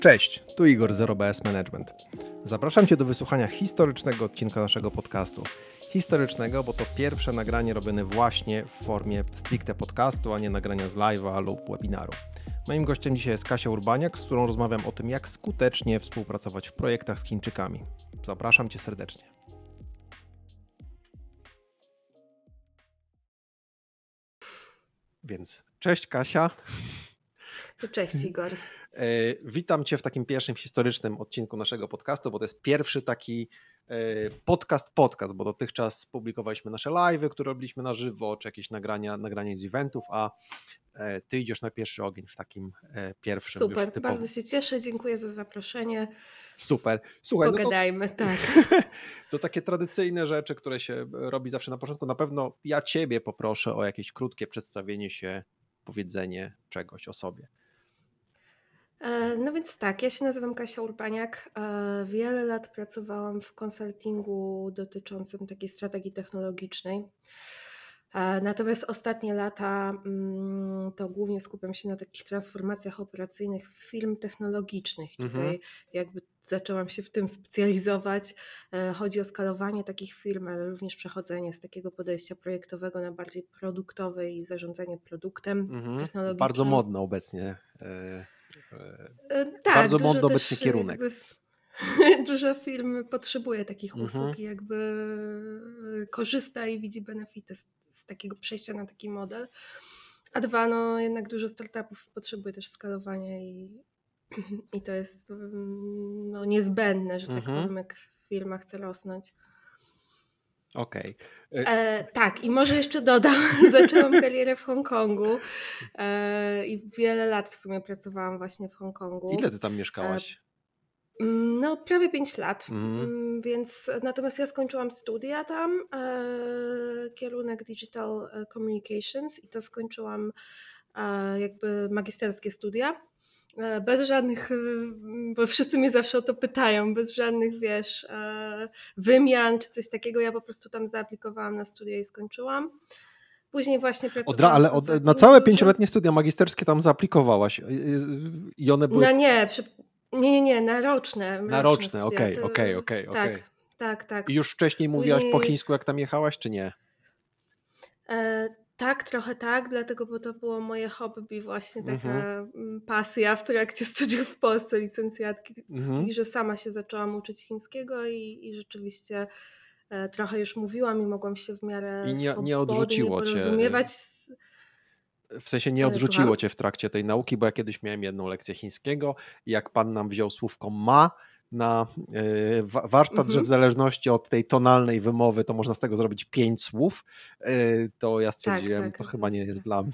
Cześć, tu Igor z RoBS Management. Zapraszam Cię do wysłuchania historycznego odcinka naszego podcastu. Historycznego, bo to pierwsze nagranie robione właśnie w formie stricte podcastu, a nie nagrania z live'a lub webinaru. Moim gościem dzisiaj jest Kasia Urbaniak, z którą rozmawiam o tym, jak skutecznie współpracować w projektach z Chińczykami. Zapraszam Cię serdecznie. Więc cześć Kasia. Cześć Igor. E, witam Cię w takim pierwszym historycznym odcinku naszego podcastu, bo to jest pierwszy taki e, podcast, podcast, bo dotychczas publikowaliśmy nasze live'y, które robiliśmy na żywo, czy jakieś nagrania, nagrania z eventów, a e, Ty idziesz na pierwszy ogień w takim pierwszym. Super, bardzo się cieszę, dziękuję za zaproszenie. Super. Słuchaj, Pogadajmy, no to, tak. To takie tradycyjne rzeczy, które się robi zawsze na początku. Na pewno ja Ciebie poproszę o jakieś krótkie przedstawienie się, powiedzenie czegoś o sobie. E, no więc tak, ja się nazywam Kasia Urbaniak. E, wiele lat pracowałam w konsultingu dotyczącym takiej strategii technologicznej. E, natomiast ostatnie lata mm, to głównie skupiam się na takich transformacjach operacyjnych firm technologicznych. Mhm. Tutaj jakby zaczęłam się w tym specjalizować. Chodzi o skalowanie takich firm, ale również przechodzenie z takiego podejścia projektowego na bardziej produktowe i zarządzanie produktem mhm. technologicznym. Bardzo modne obecnie tak, bardzo modny obecny kierunek. Jakby, dużo firm potrzebuje takich mhm. usług i jakby e, korzysta i widzi benefity z, z, takiego przejścia na taki model. A dwa, no jednak dużo startupów potrzebuje też skalowania i, i to jest mm, no, niezbędne, że tak mhm. powiem, jak firma chce rosnąć. Okej. Okay. E, tak, i może jeszcze dodam, zaczęłam karierę w Hongkongu e, i wiele lat w sumie pracowałam właśnie w Hongkongu. Ile ty tam mieszkałaś? E, no, prawie 5 lat. Mm. Więc natomiast ja skończyłam studia tam, e, kierunek Digital Communications i to skończyłam e, jakby magisterskie studia. E, bez żadnych, e, bo wszyscy mnie zawsze o to pytają, bez żadnych, wiesz, e, wymian czy coś takiego. Ja po prostu tam zaaplikowałam na studia i skończyłam. Później właśnie pracowałam. ale od, na całe pięcioletnie studia magisterskie tam zaaplikowałaś i one były... No nie, przy... nie, nie, nie, na roczne. Na roczne, okej, okej, okej. Tak, tak, tak. I już wcześniej mówiłaś Później... po chińsku, jak tam jechałaś, czy nie? E, tak, trochę tak, dlatego, bo to było moje hobby, właśnie taka mhm. pasja w trakcie studiów w Polsce, licencjatki, mhm. że sama się zaczęłam uczyć chińskiego i, i rzeczywiście e, trochę już mówiłam i mogłam się w miarę I nie, nie odrzuciło cię. Z... W sensie nie odrzuciło Słucham? cię w trakcie tej nauki, bo ja kiedyś miałem jedną lekcję chińskiego i jak pan nam wziął słówko ma, na e, warsztat, mhm. że w zależności od tej tonalnej wymowy to można z tego zrobić pięć słów, e, to ja stwierdziłem, tak, tak, to tak, chyba nie jest dla mnie.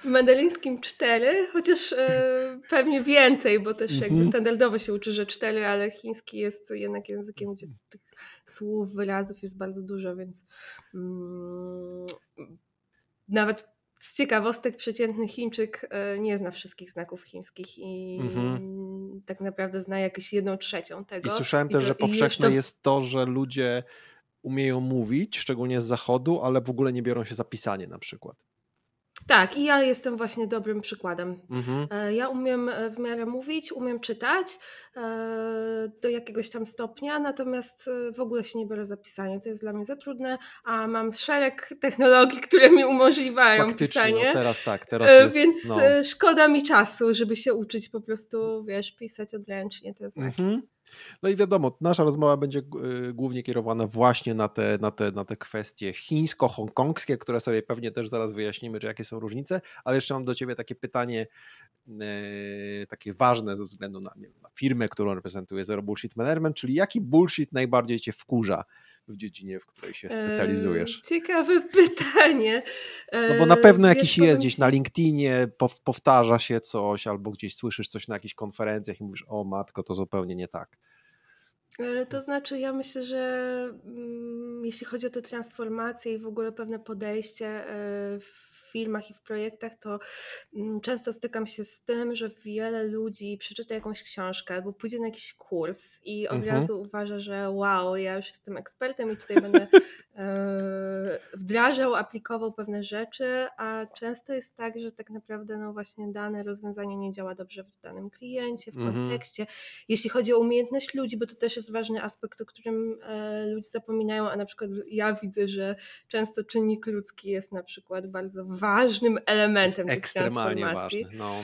W mandaryńskim cztery, chociaż e, pewnie więcej, bo też jakby mhm. standardowo się uczy, że cztery, ale chiński jest jednak językiem, gdzie tych słów, wyrazów jest bardzo dużo, więc mm, nawet z ciekawostek przeciętny Chińczyk nie zna wszystkich znaków chińskich i mhm. Tak naprawdę zna jakieś jedną trzecią tego. I słyszałem I też, to, że powszechne to... jest to, że ludzie umieją mówić, szczególnie z zachodu, ale w ogóle nie biorą się za pisanie na przykład. Tak, i ja jestem właśnie dobrym przykładem. Mhm. E, ja umiem e, w miarę mówić, umiem czytać e, do jakiegoś tam stopnia, natomiast w ogóle się nie biorę za pisanie. To jest dla mnie za trudne, a mam szereg technologii, które mi umożliwiają Faktycznie, pisanie. No teraz tak, teraz jest, Więc no. szkoda mi czasu, żeby się uczyć po prostu, wiesz, pisać odręcznie te znaki. Mhm. No i wiadomo, nasza rozmowa będzie y, głównie kierowana właśnie na te, na te, na te kwestie chińsko-hongkongskie, które sobie pewnie też zaraz wyjaśnimy, jakie są różnice, ale jeszcze mam do Ciebie takie pytanie, e, takie ważne ze względu na, wiem, na firmę, którą reprezentuję, Zero Bullshit Management, czyli jaki bullshit najbardziej Cię wkurza w dziedzinie, w której się specjalizujesz? Ciekawe pytanie. No bo na pewno jakiś Wiesz, jest gdzieś na LinkedInie, powtarza się coś, albo gdzieś słyszysz coś na jakichś konferencjach i mówisz, o matko, to zupełnie nie tak. E, to znaczy, ja myślę, że mm, jeśli chodzi o te transformacje i w ogóle pewne podejście e, w filmach i w projektach, to mm, często stykam się z tym, że wiele ludzi przeczyta jakąś książkę albo pójdzie na jakiś kurs i od mhm. razu uważa, że wow, ja już jestem ekspertem i tutaj będę e, wdrażał, aplikował pewne rzeczy, a często jest tak, że tak naprawdę no właśnie dane rozwiązanie nie działa dobrze w danym kliencie, w mhm. kontekście. Jeśli chodzi o umiejętność ludzi, bo to też jest ważny aspekt, o którym e, ludzie zapominają, a na przykład ja widzę, że często czynnik ludzki jest na przykład bardzo ważnym elementem tych ekstremalnie transformacji. Ważny, no.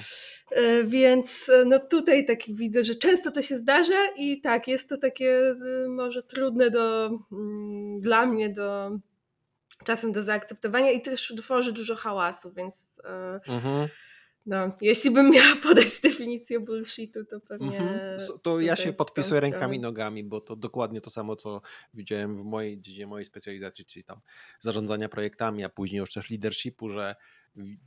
E, więc e, no tutaj tak widzę, że często to się zdarza i tak, jest to takie może trudne do, mm, dla mnie do czasem do zaakceptowania i też tworzy dużo hałasu, więc mhm. No, jeśli bym miała podać definicję bullshitu, to pewnie. Mhm. To ja się podpisuję rękami i nogami, bo to dokładnie to samo, co widziałem w mojej dziedzinie mojej specjalizacji, czyli tam zarządzania projektami, a później już też leadershipu, że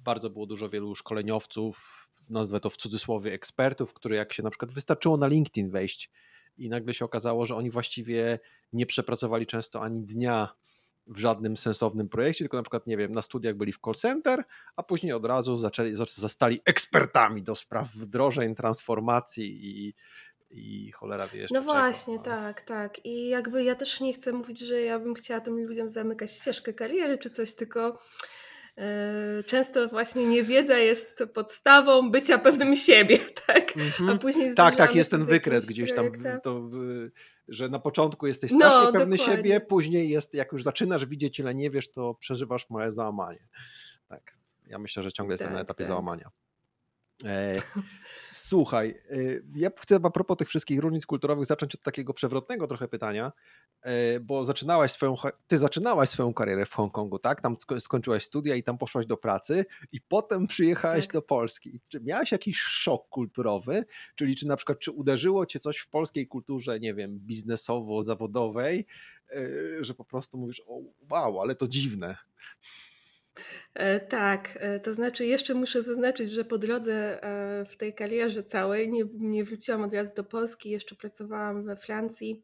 bardzo było dużo wielu szkoleniowców, nazwę to w cudzysłowie ekspertów, które jak się na przykład wystarczyło na LinkedIn wejść i nagle się okazało, że oni właściwie nie przepracowali często ani dnia w żadnym sensownym projekcie, tylko na przykład, nie wiem, na studiach byli w call center, a później od razu zaczęli, zostali ekspertami do spraw wdrożeń, transformacji i, i cholera wie jeszcze No czego. właśnie, no. tak, tak. I jakby ja też nie chcę mówić, że ja bym chciała tym ludziom zamykać ścieżkę kariery czy coś, tylko e, często właśnie niewiedza jest podstawą bycia pewnym siebie, tak? Mm -hmm. A później Tak, tak, jest ten wykres gdzieś tam, to, że na początku jesteś strasznie no, pewny dokładnie. siebie, później jest, jak już zaczynasz widzieć, ile nie wiesz, to przeżywasz moje załamanie. Tak, ja myślę, że ciągle tak, jestem na etapie tak. załamania. E, słuchaj, e, ja chcę a propos tych wszystkich różnic kulturowych zacząć od takiego przewrotnego trochę pytania, e, bo zaczynałaś swoją, ty zaczynałaś swoją karierę w Hongkongu, tak? Tam skończyłaś studia i tam poszłaś do pracy i potem przyjechałaś tak. do Polski. Czy miałaś jakiś szok kulturowy? Czyli czy na przykład, czy uderzyło cię coś w polskiej kulturze, nie wiem, biznesowo-zawodowej, że po prostu mówisz, o wow, ale to dziwne. E, tak, e, to znaczy jeszcze muszę zaznaczyć, że po drodze e, w tej karierze całej nie, nie wróciłam od razu do Polski, jeszcze pracowałam we Francji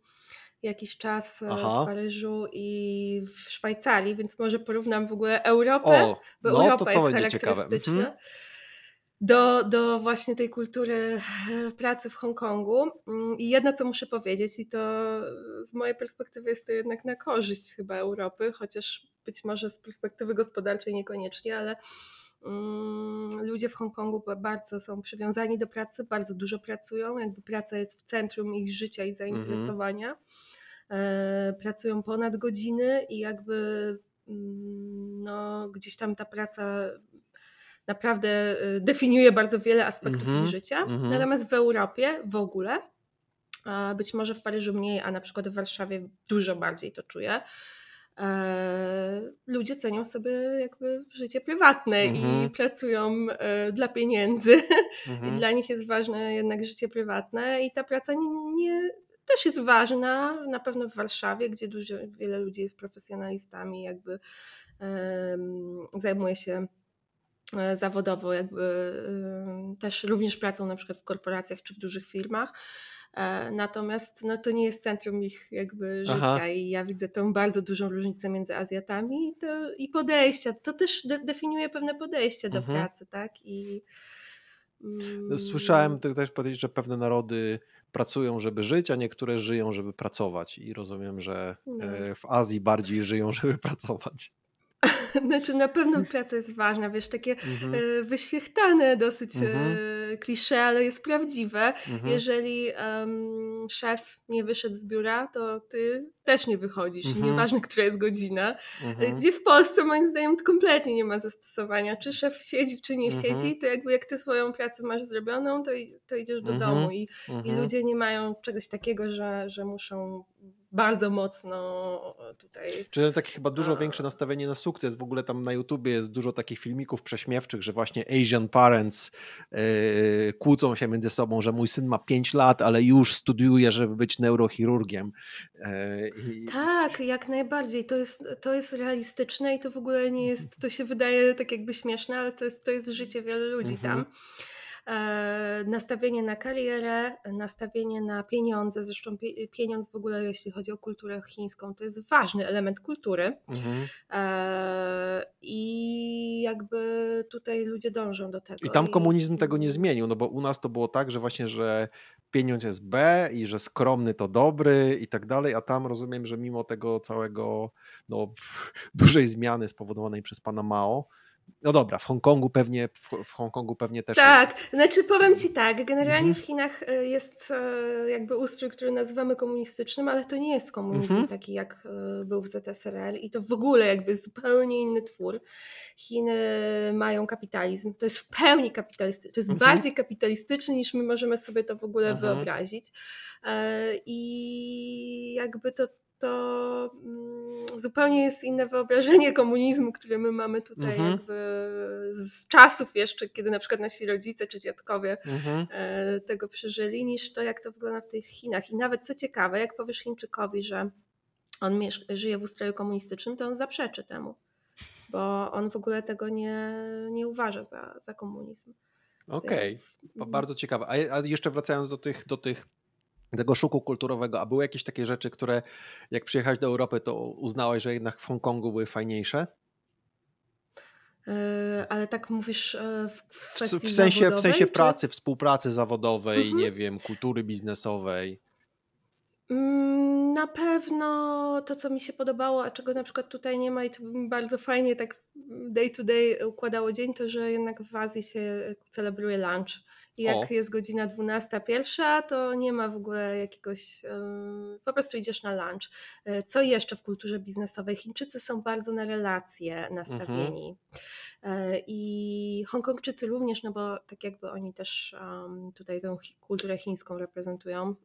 jakiś czas Aha. w Paryżu i w Szwajcarii, więc może porównam w ogóle Europę, o, bo no, Europa to to jest charakterystyczna. Mhm. Do, do właśnie tej kultury pracy w Hongkongu. Mm, I jedno, co muszę powiedzieć, i to z mojej perspektywy jest to jednak na korzyść chyba Europy, chociaż być może z perspektywy gospodarczej niekoniecznie, ale mm, ludzie w Hongkongu bardzo są przywiązani do pracy, bardzo dużo pracują, jakby praca jest w centrum ich życia i zainteresowania. E, pracują ponad godziny i jakby mm, no, gdzieś tam ta praca naprawdę e, definiuje bardzo wiele aspektów mm -hmm, ich życia. Mm -hmm. Natomiast w Europie w ogóle, być może w Paryżu mniej, a na przykład w Warszawie dużo bardziej to czuję, E, ludzie cenią sobie jakby życie prywatne mhm. i pracują e, dla pieniędzy mhm. i dla nich jest ważne jednak życie prywatne i ta praca nie, nie, też jest ważna, na pewno w Warszawie, gdzie dużo, wiele ludzi jest profesjonalistami, jakby um, zajmuje się zawodowo, jakby um, też również pracą na przykład w korporacjach czy w dużych firmach E, natomiast no, to nie jest centrum ich jakby życia Aha. i ja widzę tą bardzo dużą różnicę między Azjatami i, to, i podejścia. To też de definiuje pewne podejście do mhm. pracy, tak? I, mm... Słyszałem też powiedzieć, że pewne narody pracują, żeby żyć, a niektóre żyją, żeby pracować. I rozumiem, że no. E, w Azji bardziej żyją, żeby pracować. Znaczy na pewno praca jest ważna, wiesz, takie mhm. E, wyświechtane dosyć mhm. E, klisze, ale jest prawdziwe. Mhm. Jeżeli um, szef nie wyszedł z biura, to ty też nie wychodzisz, mhm. nieważne, która jest godzina. Mhm. Gdzie w Polsce moim zdaniem kompletnie nie ma zastosowania. Czy szef siedzi, czy nie mhm. siedzi, to jakby jak ty swoją pracę masz zrobioną, to, to idziesz do mhm. domu i, i ludzie nie mają czegoś takiego, że, że muszą bardzo mocno tutaj. Czyli takie chyba dużo większe nastawienie na sukces. W ogóle tam na YouTubie jest dużo takich filmików prześmiewczych, że właśnie Asian parents yy, kłócą się między sobą, że mój syn ma 5 lat, ale już studiuje, żeby być neurochirurgiem. Yy, tak, jak najbardziej. To jest, to jest realistyczne i to w ogóle nie jest, to się wydaje tak jakby śmieszne, ale to jest, to jest życie wielu ludzi tam. Mhm. e, nastawienie na karierę, nastawienie na pieniądze. Zresztą pieniądz w ogóle, jeśli chodzi o kulturę chińską, to jest ważny element kultury. Mhm. E, I jakby tutaj ludzie dążą do tego. I tam komunizm tego nie zmienił, no bo u nas to było tak, że właśnie, że pieniądz jest B i że skromny to dobry i tak dalej, a tam rozumiem, że mimo tego całego no, dużej zmiany spowodowanej przez pana Mao, no dobra, w Hongkongu pewnie, w, Hongkongu pewnie też. Tak, znaczy powiem Ci tak, generalnie mhm. w Chinach e, jest e, jakby ustrój, który nazywamy komunistycznym, ale to nie jest komunizm mhm. taki jak e, był w ZSRR i to w ogóle jakby zupełnie inny twór. Chiny mają kapitalizm, to jest w pełni kapitalistyczny, to jest mhm. bardziej kapitalistyczny niż my możemy sobie to w ogóle mhm. wyobrazić. I jakby to to mm, zupełnie jest inne wyobrażenie komunizmu, które my mamy tutaj mhm. jakby z czasów jeszcze, kiedy na przykład nasi rodzice czy dziadkowie mhm. E, tego przeżyli, niż to, jak to wygląda w tych Chinach. I nawet co ciekawe, jak powiesz Chińczykowi, że on żyje w ustroju komunistycznym, to on zaprzeczy temu, bo on w ogóle tego nie, nie uważa za, za komunizm. Okej, okay. Więc... bardzo ciekawe. A, a jeszcze wracając do tych, do tych tego szuku kulturowego, a były jakieś takie rzeczy, które jak przyjechałeś do Europy, to uznałeś, że jednak w Hongkongu były fajniejsze? E, ale tak mówisz e, w kwestii w sensie, w sensie pracy, współpracy zawodowej, mhm. nie wiem, kultury biznesowej. Mm, na pewno to, co mi się podobało, a czego na przykład tutaj nie ma i to mi bardzo fajnie tak day to day układało dzień, to że jednak w Azji się celebruje lunch jak o. jest godzina 12, pierwsza, to nie ma w ogóle jakiegoś, po prostu idziesz na lunch. E, co jeszcze w kulturze biznesowej? Chińczycy są bardzo na relacje nastawieni. Mhm. I Hongkongczycy również, no bo tak jakby oni też tutaj tę kulturę chińską reprezentują,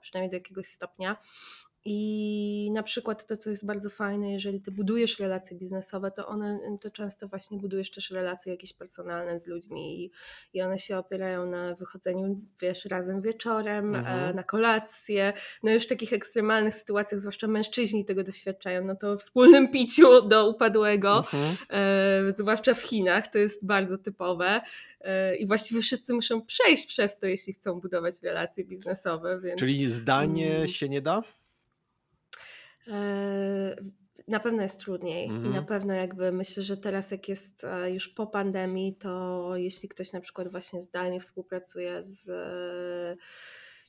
przynajmniej do jakiegoś stopnia. I na przykład to, co jest bardzo fajne, jeżeli ty budujesz relacje biznesowe, to one to często właśnie budujesz też relacje jakieś personalne z ludźmi i, i one się opierają na wychodzeniu, wiesz, razem wieczorem, mhm. na kolację. No już w takich ekstremalnych sytuacjach, zwłaszcza mężczyźni tego doświadczają, no to wspólnym piciu do upadłego, mhm. e, zwłaszcza w Chinach, to jest bardzo typowe. E, I właściwie wszyscy muszą przejść przez to, jeśli chcą budować relacje biznesowe. Więc... Czyli zdanie mm. się nie da? E, na pewno jest trudniej mhm. i na pewno jakby myślę, że teraz jak jest e, już po pandemii, to jeśli ktoś na przykład właśnie zdalnie współpracuje z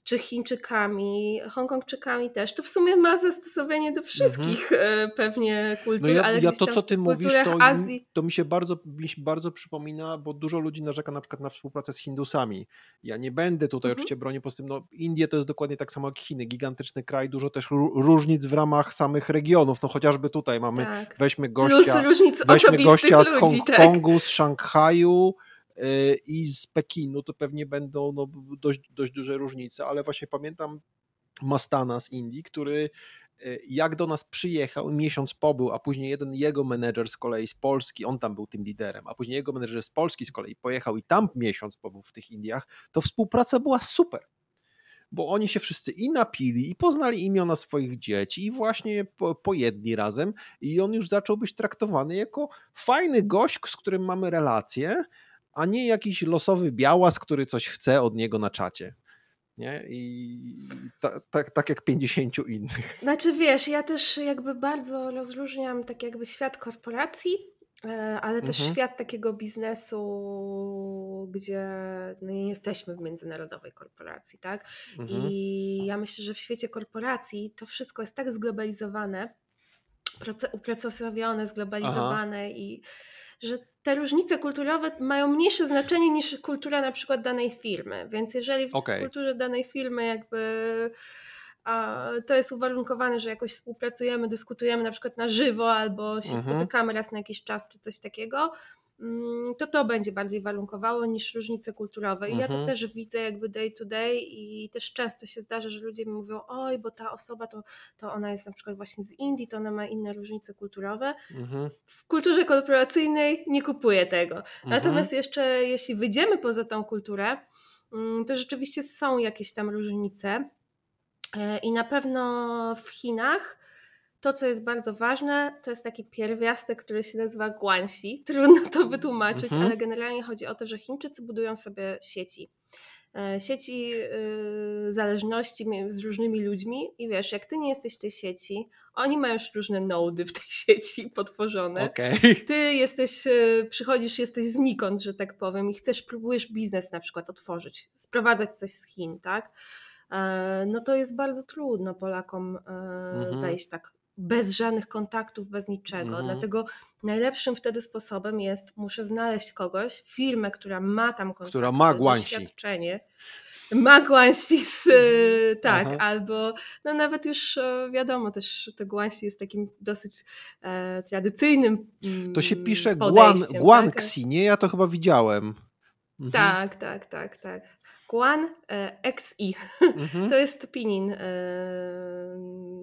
czy Chińczykami, Hongkongczykami też. To w sumie ma zastosowanie do wszystkich mhm. pewnie kultur, no ja, ale ja to, co ty mówisz, to, Azji... to mi, się bardzo, mi się bardzo przypomina, bo dużo ludzi narzeka na przykład na współpracę z Hindusami. Ja nie będę tutaj mhm. oczywiście bronił po tym, no Indie to jest dokładnie tak samo jak Chiny, gigantyczny kraj, dużo też różnic w ramach samych regionów, no chociażby tutaj mamy, tak. weźmy gościa, weźmy gościa z Hongkongu, tak. z Szanghaju, i z Pekinu to pewnie będą no, dość, dość duże różnice, ale właśnie pamiętam Mastana z Indii, który y, jak do nas przyjechał, miesiąc pobył, a później jeden jego menedżer z kolei z Polski, on tam był tym liderem, a później jego menedżer z Polski z kolei pojechał i tam miesiąc pobył w tych Indiach, to współpraca była super. Bo oni się wszyscy i napili, i poznali imiona swoich dzieci, i właśnie po, pojedli razem, i on już zaczął być traktowany jako fajny gość, z którym mamy relacje, a nie jakiś losowy białas, który coś chce od niego na czacie. Nie? I tak ta, tak jak 50 innych. Znaczy wiesz, ja też jakby bardzo rozróżniam tak jakby świat korporacji, e, ale też mhm. świat takiego biznesu, gdzie no nie jesteśmy w międzynarodowej korporacji, tak? Mhm. I ja myślę, że w świecie korporacji to wszystko jest tak zglobalizowane, uprocesowione, zglobalizowane Aha. i że te różnice kulturowe mają mniejsze znaczenie niż kultura na przykład danej firmy. Więc jeżeli w okay. kulturze danej firmy jakby a to jest uwarunkowane, że jakoś współpracujemy, dyskutujemy na przykład na żywo albo się mhm. spotykamy raz na jakiś czas czy coś takiego, to to będzie bardziej warunkowało niż różnice kulturowe. I mhm. ja to mhm. też widzę jakby day to day i też często się zdarza, że ludzie mi mówią, oj, bo ta osoba to, to ona jest na przykład właśnie z Indii, to ona ma inne różnice kulturowe. Mhm. W kulturze korporacyjnej nie kupuję tego. Mhm. Natomiast jeszcze jeśli wyjdziemy poza tą kulturę, mm, to rzeczywiście są jakieś tam różnice e, i na pewno w Chinach to, co jest bardzo ważne, to jest taki pierwiastek, który się nazywa guanxi. Trudno to wytłumaczyć, mhm. ale generalnie chodzi o to, że Chińczycy budują sobie sieci. E, sieci y, zależności z różnymi ludźmi i wiesz, jak ty nie jesteś w tej sieci, oni mają już różne nody w tej sieci potworzone. Okay. Ty jesteś, y, przychodzisz, jesteś znikąd, że tak powiem i chcesz, próbujesz biznes na przykład otworzyć, sprowadzać coś z Chin, tak? E, no to jest bardzo trudno Polakom e, mhm. wejść tak bez żadnych kontaktów, bez niczego. Mhm. Dlatego najlepszym wtedy sposobem jest, muszę znaleźć kogoś, firmę, która ma tam kontakty, która ma doświadczenie. Ma guanxi z, mhm. tak, Aha. albo no nawet już e, wiadomo też, to guanxi jest takim dosyć e, tradycyjnym To się pisze guan, guanxi, tak? nie? Ja to chyba widziałem. Mhm. Tak, tak, tak, tak. Guan e, XI. Mhm. To jest pinin e,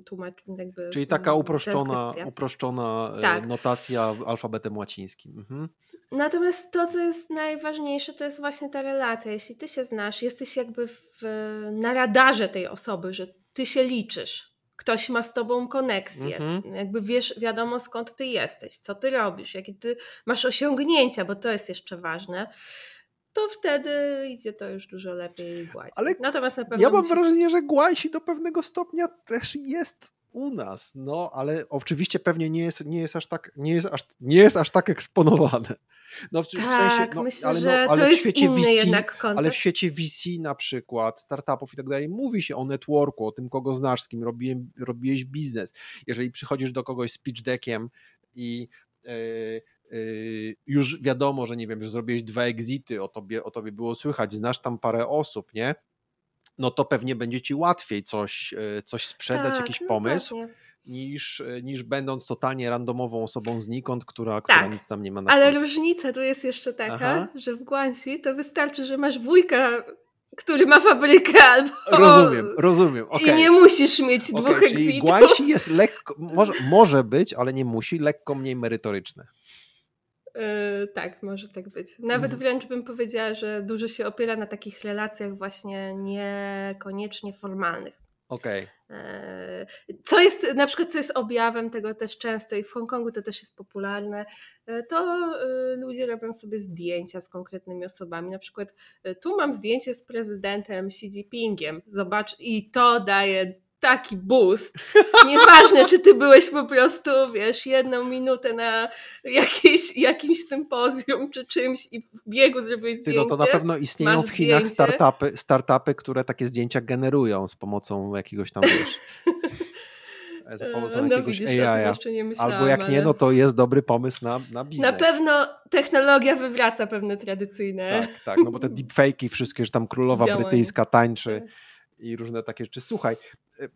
tłumacz, jakby Czyli taka uproszczona, uproszczona e, tak. notacja alfabetem łacińskim. Mhm. Natomiast to, co jest najważniejsze, to jest właśnie ta relacja. Jeśli ty się znasz, jesteś jakby w, na radarze tej osoby, że ty się liczysz. Ktoś ma z tobą koneksję, mhm. jakby wiesz, wiadomo skąd ty jesteś, co ty robisz, jakie ty masz osiągnięcia, bo to jest jeszcze ważne to wtedy idzie to już dużo lepiej gładzić. Ale Natomiast na ja mam wrażenie, że głasi do pewnego stopnia też jest u nas, no ale oczywiście pewnie nie jest, nie jest, aż, tak, nie jest, aż, nie jest aż tak eksponowane. No w, tak, w sensie, no, myślę, ale, no, ale to w jest inny VC, jednak koncept. Ale w świecie VC na przykład, startupów i tak dalej, mówi się o networku, o tym, kogo znasz, z kim robiłem, robiłeś biznes. Jeżeli przychodzisz do kogoś z pitch deckiem i Y, już wiadomo, że nie wiem, że zrobiłeś dwa exity, o tobie, o tobie było słychać, znasz tam parę osób, nie? No to pewnie będzie ci łatwiej coś, y, coś sprzedać, tak, jakiś no pomysł. niż, y, niż będąc totalnie randomową osobą znikąd, która, tak, która nic tam nie ma na Ale różnica tu jest jeszcze taka, Aha. że w Guanxi to wystarczy, że masz wujka, który ma fabrykę albo... Rozumiem, rozumiem. Okay. I nie musisz mieć okay, dwóch czyli exitów. Jest lekko, może, może być, ale nie musi, lekko mniej merytoryczne. Yy, tak, może tak być. Nawet mhm. wręcz bym powiedziała, że dużo się opiera na takich relacjach właśnie niekoniecznie formalnych. Okej. Okay. Yy, co jest, na przykład, co jest objawem tego też często i w Hongkongu to też jest popularne, yy, to ludzie robią sobie zdjęcia z konkretnymi osobami. Na przykład tu mam zdjęcie z prezydentem Xi Jinpingiem. Zobacz, i to daje taki boost. Nieważne, czy ty byłeś po prostu, wiesz, jedną minutę na jakieś, jakimś sympozjum czy czymś i w biegu zrobiłeś zdjęcie. Ty, no to na pewno istnieją w Chinach startupy, startupy, które takie zdjęcia generują z pomocą jakiegoś tam, wiesz... za pomocą no jakiegoś widzisz, AI. Jeszcze nie myślałam, Albo jak ale... nie, no to jest dobry pomysł na, na biznes. Na pewno technologia wywraca pewne tradycyjne. Tak, tak, no bo te deepfake'i wszystkie, że tam królowa Działanie. brytyjska tańczy tak. i różne takie rzeczy. Słuchaj,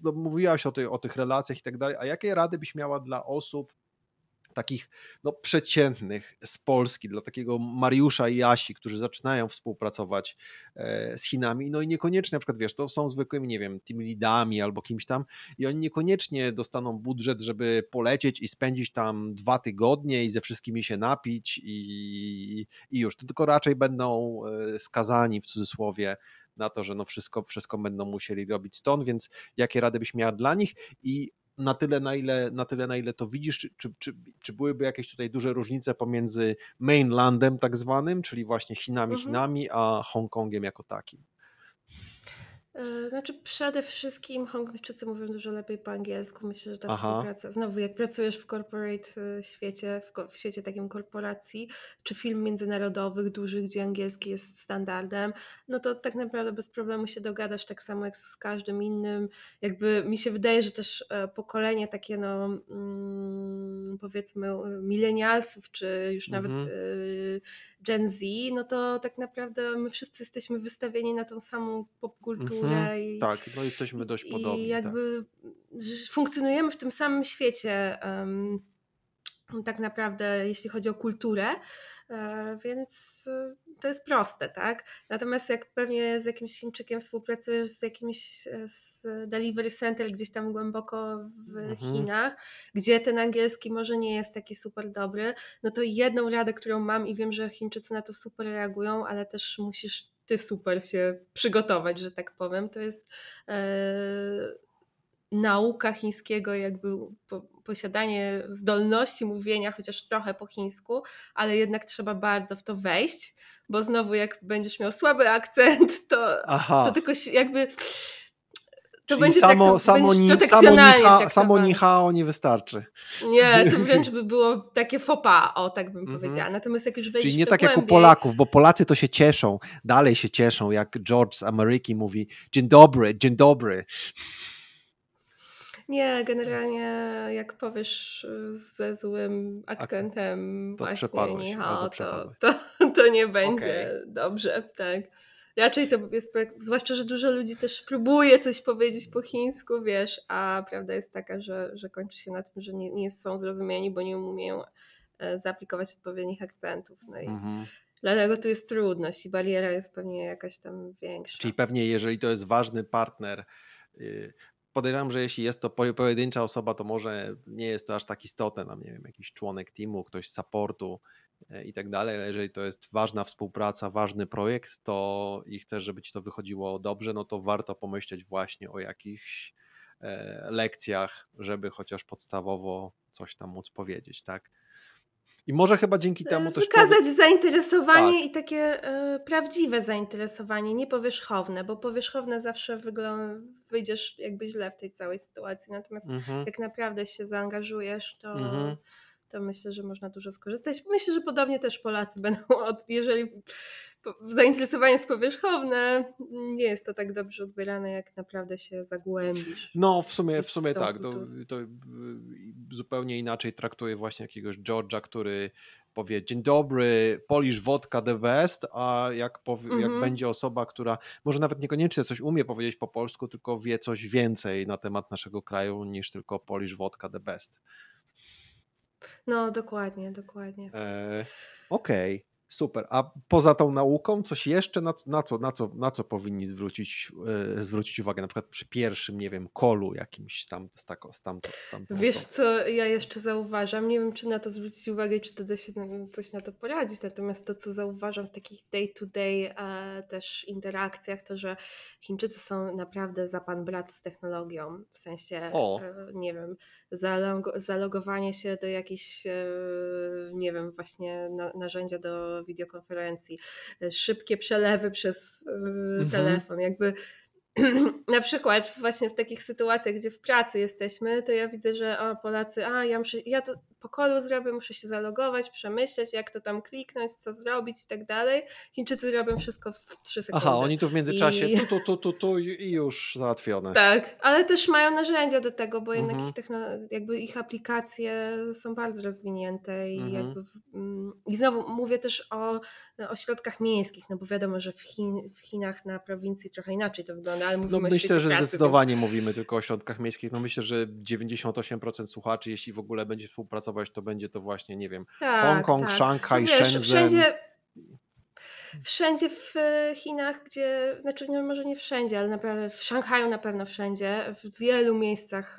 no, mówiłaś o, ty, o tych relacjach i tak dalej, a jakie rady byś miała dla osób takich no, przeciętnych z Polski, dla takiego Mariusza i Jasi, którzy zaczynają współpracować e, z Chinami, no i niekoniecznie na przykład, wiesz, to są zwykłymi, nie wiem, team leadami albo kimś tam i oni niekoniecznie dostaną budżet, żeby polecieć i spędzić tam dwa tygodnie i ze wszystkimi się napić i, i już, to tylko raczej będą e, skazani w cudzysłowie na to, że no wszystko, wszystko będą musieli robić stąd, więc jakie rady byś miała dla nich i na tyle, na ile, na tyle, na ile to widzisz, czy, czy, czy, czy byłyby jakieś tutaj duże różnice pomiędzy mainlandem tak zwanym, czyli właśnie Chinami, mhm. Chinami, a Hongkongiem jako takim? E, znaczy przede wszystkim Hongkongczycy mówią dużo lepiej po angielsku. Myślę, że ta Aha. współpraca, znowu jak pracujesz w corporate e, świecie, w, w, świecie takim korporacji, czy film międzynarodowych, dużych, gdzie angielski jest standardem, no to tak naprawdę bez problemu się dogadasz tak samo jak z każdym innym. Jakby mi się wydaje, że też e, pokolenie takie no mm, powiedzmy milenialsów, czy już nawet mhm. Gen Z, no to tak naprawdę my wszyscy jesteśmy wystawieni na tą samą popkulturę Mhm. I, tak, no jesteśmy dość podobni. I tak. jakby tak. funkcjonujemy w tym samym świecie. Um, tak naprawdę, jeśli chodzi o kulturę, e, więc e, to jest proste, tak? Natomiast jak pewnie z jakimś Chińczykiem współpracujesz z jakimś e, z delivery center gdzieś tam głęboko w mhm. Chinach, gdzie ten angielski może nie jest taki super dobry, no to jedną radę, którą mam i wiem, że Chińczycy na to super reagują, ale też musisz ty super się przygotować, że tak powiem. To jest nauka chińskiego, jakby posiadanie zdolności mówienia chociaż trochę po chińsku, ale jednak trzeba bardzo w to wejść, bo znowu jak będziesz miał słaby akcent, to, to tylko jakby to Czyli będzie samo, tak, samo, ni, samo, niha, samo nihao nie wystarczy. Nie, to wręcz by było takie fopa, o tak bym mm -hmm. powiedziała. Natomiast jak już wejdziesz Czyli nie tak głębiej... jak u Polaków, bo Polacy to się cieszą, dalej się cieszą, jak George z Ameryki mówi dzień dobry, dzień dobry. Nie, generalnie jak powiesz ze złym akcentem to właśnie nihao, to, to, to nie będzie okay. dobrze, tak. Raczej to jest, zwłaszcza, że dużo ludzi też próbuje coś powiedzieć po chińsku, wiesz, a prawda jest taka, że, że kończy się na tym, że nie, nie są zrozumieni, bo nie umieją e, zaaplikować odpowiednich akcentów. No i mhm. dlatego tu jest trudność i bariera jest pewnie jakaś tam większa. Czyli pewnie, jeżeli to jest ważny partner, y, podejrzewam, że jeśli jest to pojedyncza osoba, to może nie jest to aż tak istotne, nam nie wiem, jakiś członek teamu, ktoś z supportu, E, i tak dalej, ale jeżeli to jest ważna współpraca, ważny projekt, to i chcesz, żeby ci to wychodziło dobrze, no to warto pomyśleć właśnie o jakichś e, lekcjach, żeby chociaż podstawowo coś tam móc powiedzieć, tak? I może chyba dzięki e, temu też. Wykazać człowiek... zainteresowanie tak. i takie y, prawdziwe zainteresowanie, nie powierzchowne, bo powierzchowne zawsze wygląda, wyjdziesz jakby źle w tej całej sytuacji. Natomiast mhm. jak naprawdę się zaangażujesz, to. Mhm to myślę, że można dużo skorzystać. Myślę, że podobnie też Polacy będą, od, jeżeli zainteresowanie jest powierzchowne, nie jest to tak dobrze odbierane, jak naprawdę się zagłębisz. No, w sumie, w sumie tak. To, to zupełnie inaczej traktuje właśnie jakiegoś George'a, który powie dzień dobry, Polish wodka the best, a jak, powie, jak mhm. będzie osoba, która może nawet niekoniecznie coś umie powiedzieć po polsku, tylko wie coś więcej na temat naszego kraju niż tylko Polish wodka the best. No, dokładnie, dokładnie. E, Okej. Okay. Super. A poza tą nauką, coś jeszcze, na, na, co, na, co, na co powinni zwrócić, e, zwrócić uwagę? Na przykład przy pierwszym, nie wiem, kolu jakimś tam, z, tako, z, tam, z tam Wiesz co, ja jeszcze zauważam, nie wiem czy na to zwrócić uwagę, czy to da się coś na to poradzić, natomiast to co zauważam w takich day-to-day -day, e, też interakcjach, to że Chińczycy są naprawdę za pan brat z technologią, w sensie, e, nie wiem, zalog zalogowanie się do jakichś, nie wiem, właśnie na, narzędzia do wideokonferencji, e, szybkie przelewy przez e, mhm. telefon, jakby na przykład właśnie w takich sytuacjach, gdzie w pracy jesteśmy, to ja widzę, że o, Polacy, a ja muszę, ja to po kolu zrobię, muszę się zalogować, przemyśleć, jak to tam kliknąć, co zrobić i tak dalej. Chińczycy robią wszystko w 3 sekundy. Aha, oni tu w międzyczasie I... tu, tu, tu, tu, tu i już załatwione. Tak, ale też mają narzędzia do tego, bo jednak mhm. ich, jakby ich aplikacje są bardzo rozwinięte i mhm. jakby w, mm, i znowu mówię też o ośrodkach miejskich, no bo wiadomo, że w, Chin, w Chinach na prowincji trochę inaczej to wygląda, ale mówimy no, Myślę, że pracy, zdecydowanie więc... mówimy tylko o ośrodkach miejskich. No myślę, że 98% słuchaczy, jeśli w ogóle będzie współpracować to będzie to właśnie, nie wiem, tak, Hongkong, tak. Szanghaj, no Shenzhen. Wszędzie, wszędzie w Chinach, gdzie, znaczy nie, może nie wszędzie, ale naprawdę w Szanghaju na pewno wszędzie, w wielu miejscach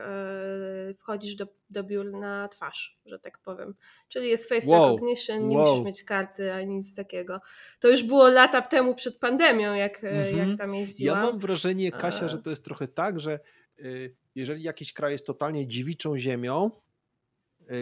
yy, wchodzisz do, do biur na twarz, że tak powiem. Czyli jest face wow. recognition, nie wow. musisz mieć karty ani nic takiego. To już było lata temu przed pandemią, jak, mhm. jak tam jeździłam. Ja mam wrażenie, Kasia, że to jest trochę tak, że jeżeli jakiś kraj jest totalnie dziewiczą ziemią,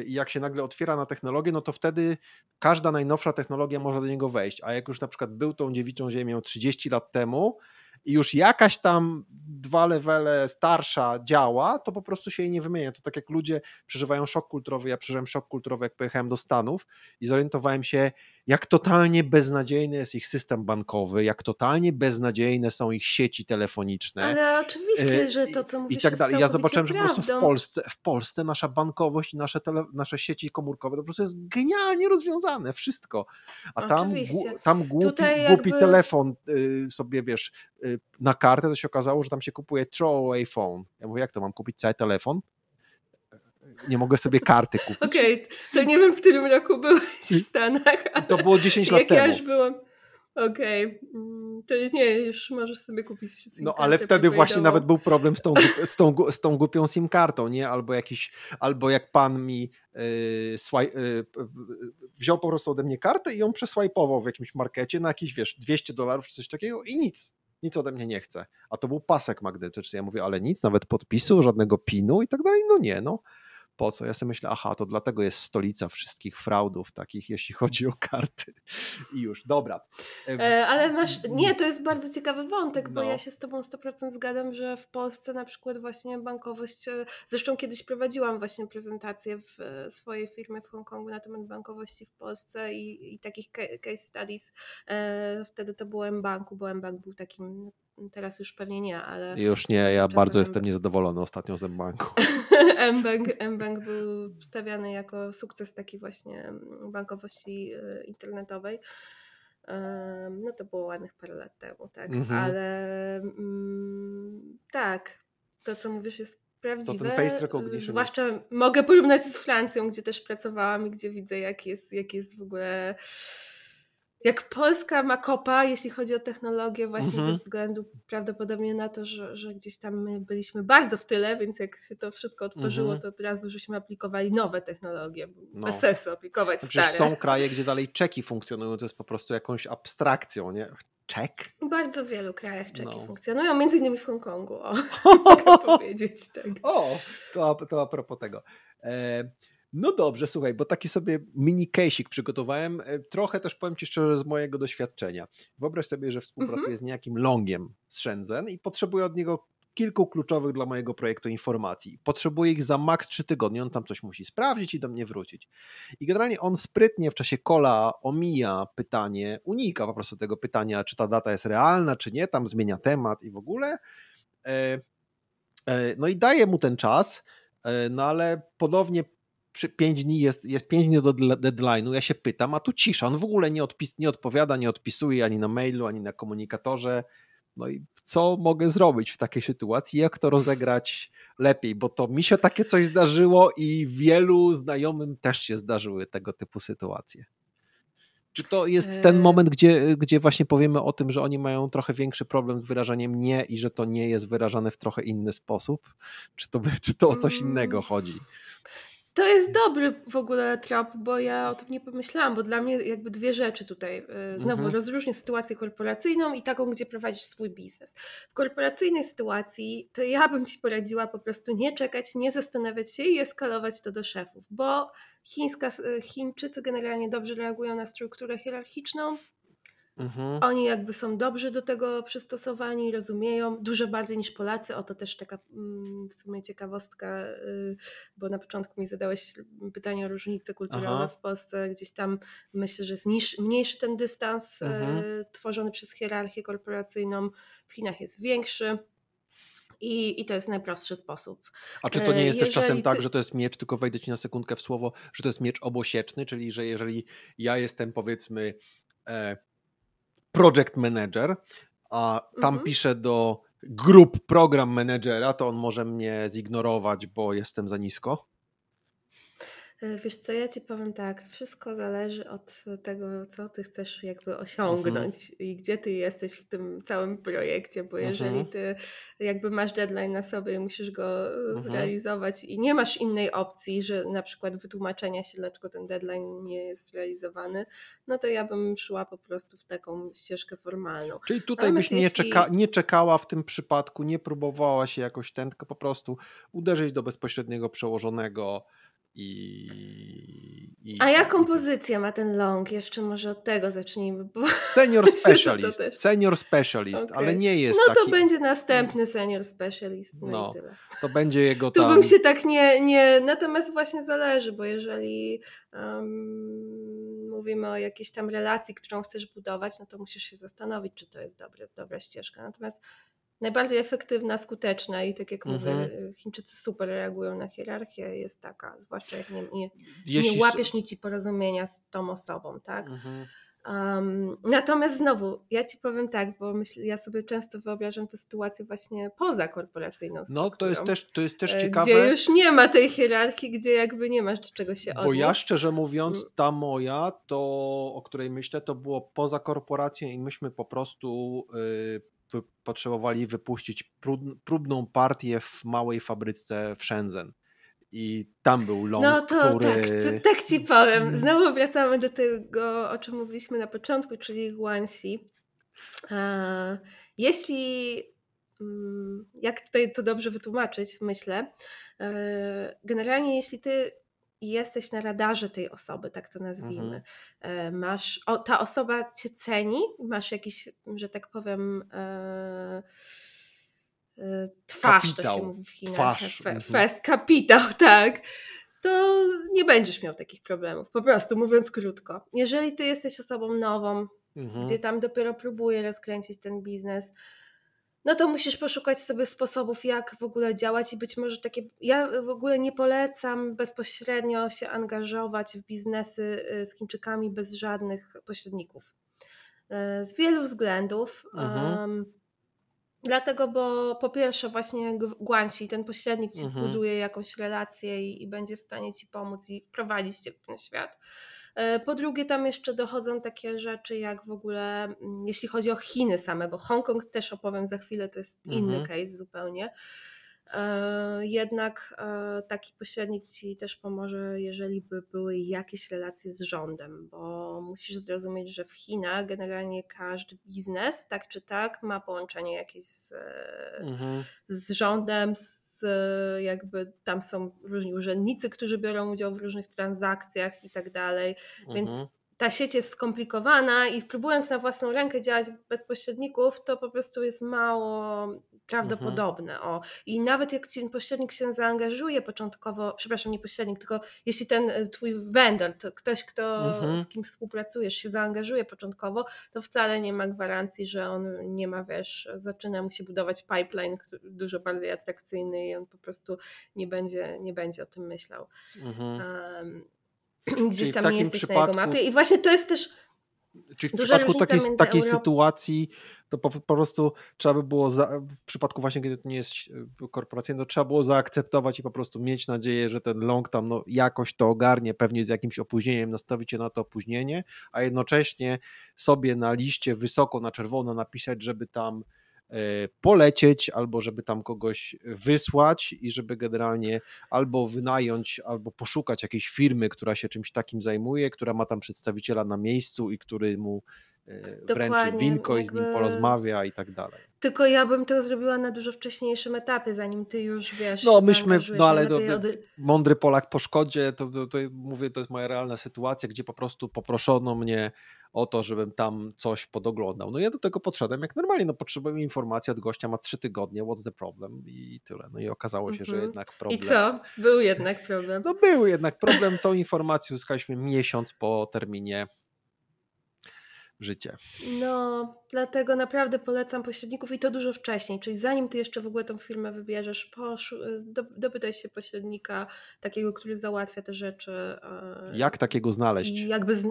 i jak się nagle otwiera na technologię, no to wtedy każda najnowsza technologia może do niego wejść. A jak już na przykład był tą dziewiczą ziemią 30 lat temu, i już jakaś tam dwa levele starsza działa, to po prostu się jej nie wymienia. To tak jak ludzie przeżywają szok kulturowy, ja przeżyłem szok kulturowy, jak pojechałem do Stanów i zorientowałem się, jak totalnie beznadziejny jest ich system bankowy, jak totalnie beznadziejne są ich sieci telefoniczne. Ale oczywiście, e, że to, co mówisz, I tak dalej. Ja zobaczyłem, prawdą. że po prostu w Polsce, w Polsce nasza bankowość i nasze, tele, nasze sieci komórkowe to po prostu jest genialnie rozwiązane, wszystko. A tam, tam głupi, głupi telefon y, sobie, wiesz, y, na kartę, to się okazało, że tam się kupuje throwaway phone. Ja mówię, jak to mam kupić cały telefon? Nie mogę sobie karty kupić. Okej, okay, to nie wiem, w którym roku byłeś w Stanach. To było 10 lat jak temu. Ja już byłam. Okej, okay. Mm, to nie, już możesz sobie kupić SIM No ale wtedy właśnie nawet był problem z tą, z tą, z tą głupią SIM kartą, nie? Albo jakiś, albo jak pan mi yy, swipe, yy, wziął po prostu ode mnie kartę i ją przeswipe'ował w jakimś markecie na jakieś, wiesz, 200 dolarów czy coś takiego i nic nic ode mnie nie chce. A to był pasek magnetyczny. Ja mówię, ale nic, nawet podpisu, żadnego pinu i tak dalej. No nie, no po co? Ja sobie myślę, aha, to dlatego jest stolica wszystkich fraudów takich, jeśli chodzi o karty. I już, dobra. E, ale masz, nie, to jest bardzo ciekawy wątek, bo no. ja się z tobą 100% zgadzam, że w Polsce na przykład właśnie bankowość, e, zresztą kiedyś prowadziłam właśnie prezentację w e, swojej firmie w Hongkongu na temat bankowości w Polsce i, i takich case studies. Wtedy to było M-Banku, bo M-Bank był takim Teraz już pewnie nie, ale. Już nie, ja bardzo jestem niezadowolony ostatnio z M-Banku. M-Bank, M-Bank był stawiany jako sukces taki właśnie bankowości y, internetowej. No to było ładnych parę lat temu, tak. Mhm. Ale mm, tak, to co mówisz jest prawdziwe. Zwłaszcza jest. mogę porównać z Francją, gdzie też pracowałam i gdzie widzę, jak jest, jak jest w ogóle jak Polska ma kopa, jeśli chodzi o technologię, właśnie mhm. ze względu prawdopodobnie na to, że, że gdzieś tam my byliśmy bardzo w tyle, więc jak się to wszystko otworzyło, mhm. to od razu żeśmy aplikowali nowe technologie. No. Bez sensu aplikować znaczy, stare. Są kraje, gdzie dalej czeki funkcjonują, to jest po prostu jakąś abstrakcją, nie? Czek? W bardzo wielu krajach czeki no. funkcjonują, między innymi w Hongkongu, o, mogę powiedzieć. Tak. O, to, to a propos tego. E no dobrze, słuchaj, bo taki sobie mini case'ik przygotowałem. E, trochę też powiem Ci szczerze z mojego doświadczenia. Wyobraź sobie, że współpracuję mhm. z niejakim longiem z Shenzhen i potrzebuję od niego kilku kluczowych dla mojego projektu informacji. Potrzebuję ich za maks 3 tygodnie, on tam coś musi sprawdzić i do mnie wrócić. I generalnie on sprytnie w czasie kola omija pytanie, unika po prostu tego pytania, czy ta data jest realna, czy nie, tam zmienia temat i w ogóle. E, e, no i daje mu ten czas, no ale ponownie przy 5 dni jest, jest 5 dni do deadline'u, ja się pytam, a tu cisza, on w ogóle nie, odpis, nie odpowiada, nie odpisuje ani na mailu, ani na komunikatorze. No i co mogę zrobić w takiej sytuacji? Jak to rozegrać lepiej? Bo to mi się takie coś zdarzyło i wielu znajomym też się zdarzyły tego typu sytuacje. Czy to jest ten e. moment, gdzie, gdzie właśnie powiemy o tym, że oni mają trochę większy problem z wyrażaniem nie i że to nie jest wyrażane w trochę inny sposób? Czy to, czy to o coś innego mm. chodzi? To jest dobry w ogóle trop, bo ja o tym nie pomyślałam, bo dla mnie jakby dwie rzeczy tutaj. Y, znowu mhm. rozróżnię sytuację korporacyjną i taką, gdzie prowadzisz swój biznes. W korporacyjnej sytuacji to ja bym Ci poradziła po prostu nie czekać, nie zastanawiać się i eskalować to do szefów, bo chińska, y, Chińczycy generalnie dobrze reagują na strukturę hierarchiczną, Mhm. Oni jakby są dobrze do tego przystosowani, rozumieją dużo bardziej niż Polacy. Oto też taka mm, w sumie ciekawostka, y, bo na początku mi zadałeś pytanie o różnice kulturowe Aha. w Polsce. Gdzieś tam myślę, że jest niż, mniejszy ten dystans y, mhm. tworzony przez hierarchię korporacyjną. W Chinach jest większy. I, I to jest najprostszy sposób. A czy to nie jest jeżeli też czasem tak, że to jest miecz, tylko wejdę ci na sekundkę w słowo, że to jest miecz obosieczny, czyli że jeżeli ja jestem powiedzmy e, project manager, a tam mhm. piszę do grup program managera, to on może mnie zignorować, bo jestem za nisko? E, wiesz co, ja ci powiem tak, wszystko zależy od tego, co ty chcesz jakby osiągnąć mhm. i gdzie ty jesteś w tym całym projekcie, bo jeżeli mhm. ty jakby masz deadline na sobie i musisz go mhm. zrealizować i nie masz innej opcji, że na przykład wytłumaczenia się, dlaczego ten deadline nie jest realizowany, no to ja bym szła po prostu w taką ścieżkę formalną. Czyli tutaj Natomiast byś nie, jeśli... czeka, nie czekała w tym przypadku, nie próbowała się jakoś ten, tylko po prostu uderzyć do bezpośredniego przełożonego, i, i, A jaką pozycję ma ten long? Jeszcze może od tego zacznijmy. Bo senior specialist. Senior specialist, okay. ale nie jest. No to taki... będzie następny senior specialist. No, no to będzie jego tam. Tu bym się tak nie, nie. Natomiast właśnie zależy, bo jeżeli um, mówimy o jakiejś tam relacji, którą chcesz budować, no to musisz się zastanowić, czy to jest dobre, dobra ścieżka. Natomiast najbardziej efektywna, skuteczna i tak jak mhm. mówię, Chińczycy super reagują na hierarchię, jest taka, zwłaszcza jak nie, nie, nie łapiesz nici porozumienia z tą osobą, tak? Mhm. Um, natomiast znowu, ja ci powiem tak, bo myślę, ja sobie często wyobrażam tę sytuację właśnie poza korporacyjną. No to jest też, to jest też e, ciekawe. Gdzie już nie ma tej hierarchii, gdzie jakby nie masz do czego się odnieść. Bo ja szczerze mówiąc, mm. ta moja, to o której myślę, to było poza korporacją i myśmy po prostu y, potrzebowali wypuścić próbną partię w małej fabryce w Shenzhen. I tam był long, No to który... tak, to, tak ci powiem. Znowu wracamy do tego, o czym mówiliśmy na początku, czyli Guanxi. E, jeśli, mm, jak tutaj to dobrze wytłumaczyć, myślę, e, generalnie jeśli ty jesteś na radarze tej osoby, tak to nazwijmy, mhm. masz, o, ta osoba cię ceni, masz jakiś, że tak powiem, twarz, kapitał. to się mówi w Chinach. Twarz. Fe, mhm. fest, kapitał, tak to nie będziesz miał takich problemów. Po prostu mówiąc krótko. Jeżeli ty jesteś osobą nową, mhm. gdzie tam dopiero próbuje rozkręcić ten biznes, no to musisz poszukać sobie sposobów, jak w ogóle działać i być może takie. Ja w ogóle nie polecam bezpośrednio się angażować w biznesy y, z Chińczykami bez żadnych pośredników. Y, z wielu względów. Mhm. Um, Dlatego, bo po pierwsze właśnie Guanci, ten pośrednik ci mhm. zbuduje jakąś relację i, i, będzie w stanie ci pomóc i wprowadzić cię w ten świat. E, po drugie, tam jeszcze dochodzą takie rzeczy, jak w ogóle, mm, jeśli chodzi o Chiny same, bo Hongkong też opowiem za chwilę, to jest mhm. inny case zupełnie. E, jednak e, taki pośrednik ci też pomoże, jeżeli by były jakieś relacje z rządem, bo musisz zrozumieć, że w Chinach generalnie każdy biznes, tak czy tak, ma połączenie jakieś z, mhm. z rządem, z jakby tam są różni urzędnicy, którzy biorą udział w różnych transakcjach i tak dalej, więc mhm. ta sieć jest skomplikowana i próbując na własną rękę działać bez pośredników, to po prostu jest mało prawdopodobne. Mhm. O. I nawet jak ci pośrednik się zaangażuje początkowo, przepraszam, nie pośrednik, tylko jeśli ten e, twój vendor, to ktoś, kto, mhm. z kim współpracujesz, się zaangażuje początkowo, to wcale nie ma gwarancji, że on nie ma, wiesz, zaczyna mu się budować pipeline dużo bardziej atrakcyjny i on po prostu nie będzie, nie będzie o tym myślał. Mhm. Um, gdzieś tam nie jesteś przypadku... na jego mapie. I właśnie to jest też Czyli w przypadku takiej, takiej sytuacji to po, po, prostu trzeba by było, za, w przypadku właśnie kiedy to nie jest e, korporacyjne, to trzeba było zaakceptować i po prostu mieć nadzieję, że ten long tam no, jakoś to ogarnie, pewnie z jakimś opóźnieniem, nastawić się na to opóźnienie, a jednocześnie sobie na liście wysoko na czerwono napisać, żeby tam e, polecieć, albo żeby tam kogoś wysłać i żeby generalnie albo wynająć, albo poszukać jakiejś firmy, która się czymś takim zajmuje, która ma tam przedstawiciela na miejscu i który mu E, wręczy winko jakby... i z nim porozmawia i tak dalej. Tylko ja bym to zrobiła na dużo wcześniejszym etapie, zanim ty już wiesz. No myśmy, no ale to, od... mądry Polak po szkodzie, to, to, to, mówię, to jest moja realna sytuacja, gdzie po prostu poproszono mnie o to, żebym tam coś podoglądał. No ja do tego podszedłem jak normalnie, no potrzebuję informacji od gościa, ma trzy tygodnie, what's the problem i tyle. No i okazało się, że mhm. jednak problem. I co? Był jednak problem. No był jednak problem, tą informację uzyskaliśmy miesiąc po terminie życie. No, dlatego naprawdę polecam pośredników i to dużo wcześniej, czyli zanim ty jeszcze w ogóle tą firmę wybierzesz, poszu- do, dopytaj się pośrednika, takiego, który załatwia te rzeczy. E, Jak takiego znaleźć? Jakby z-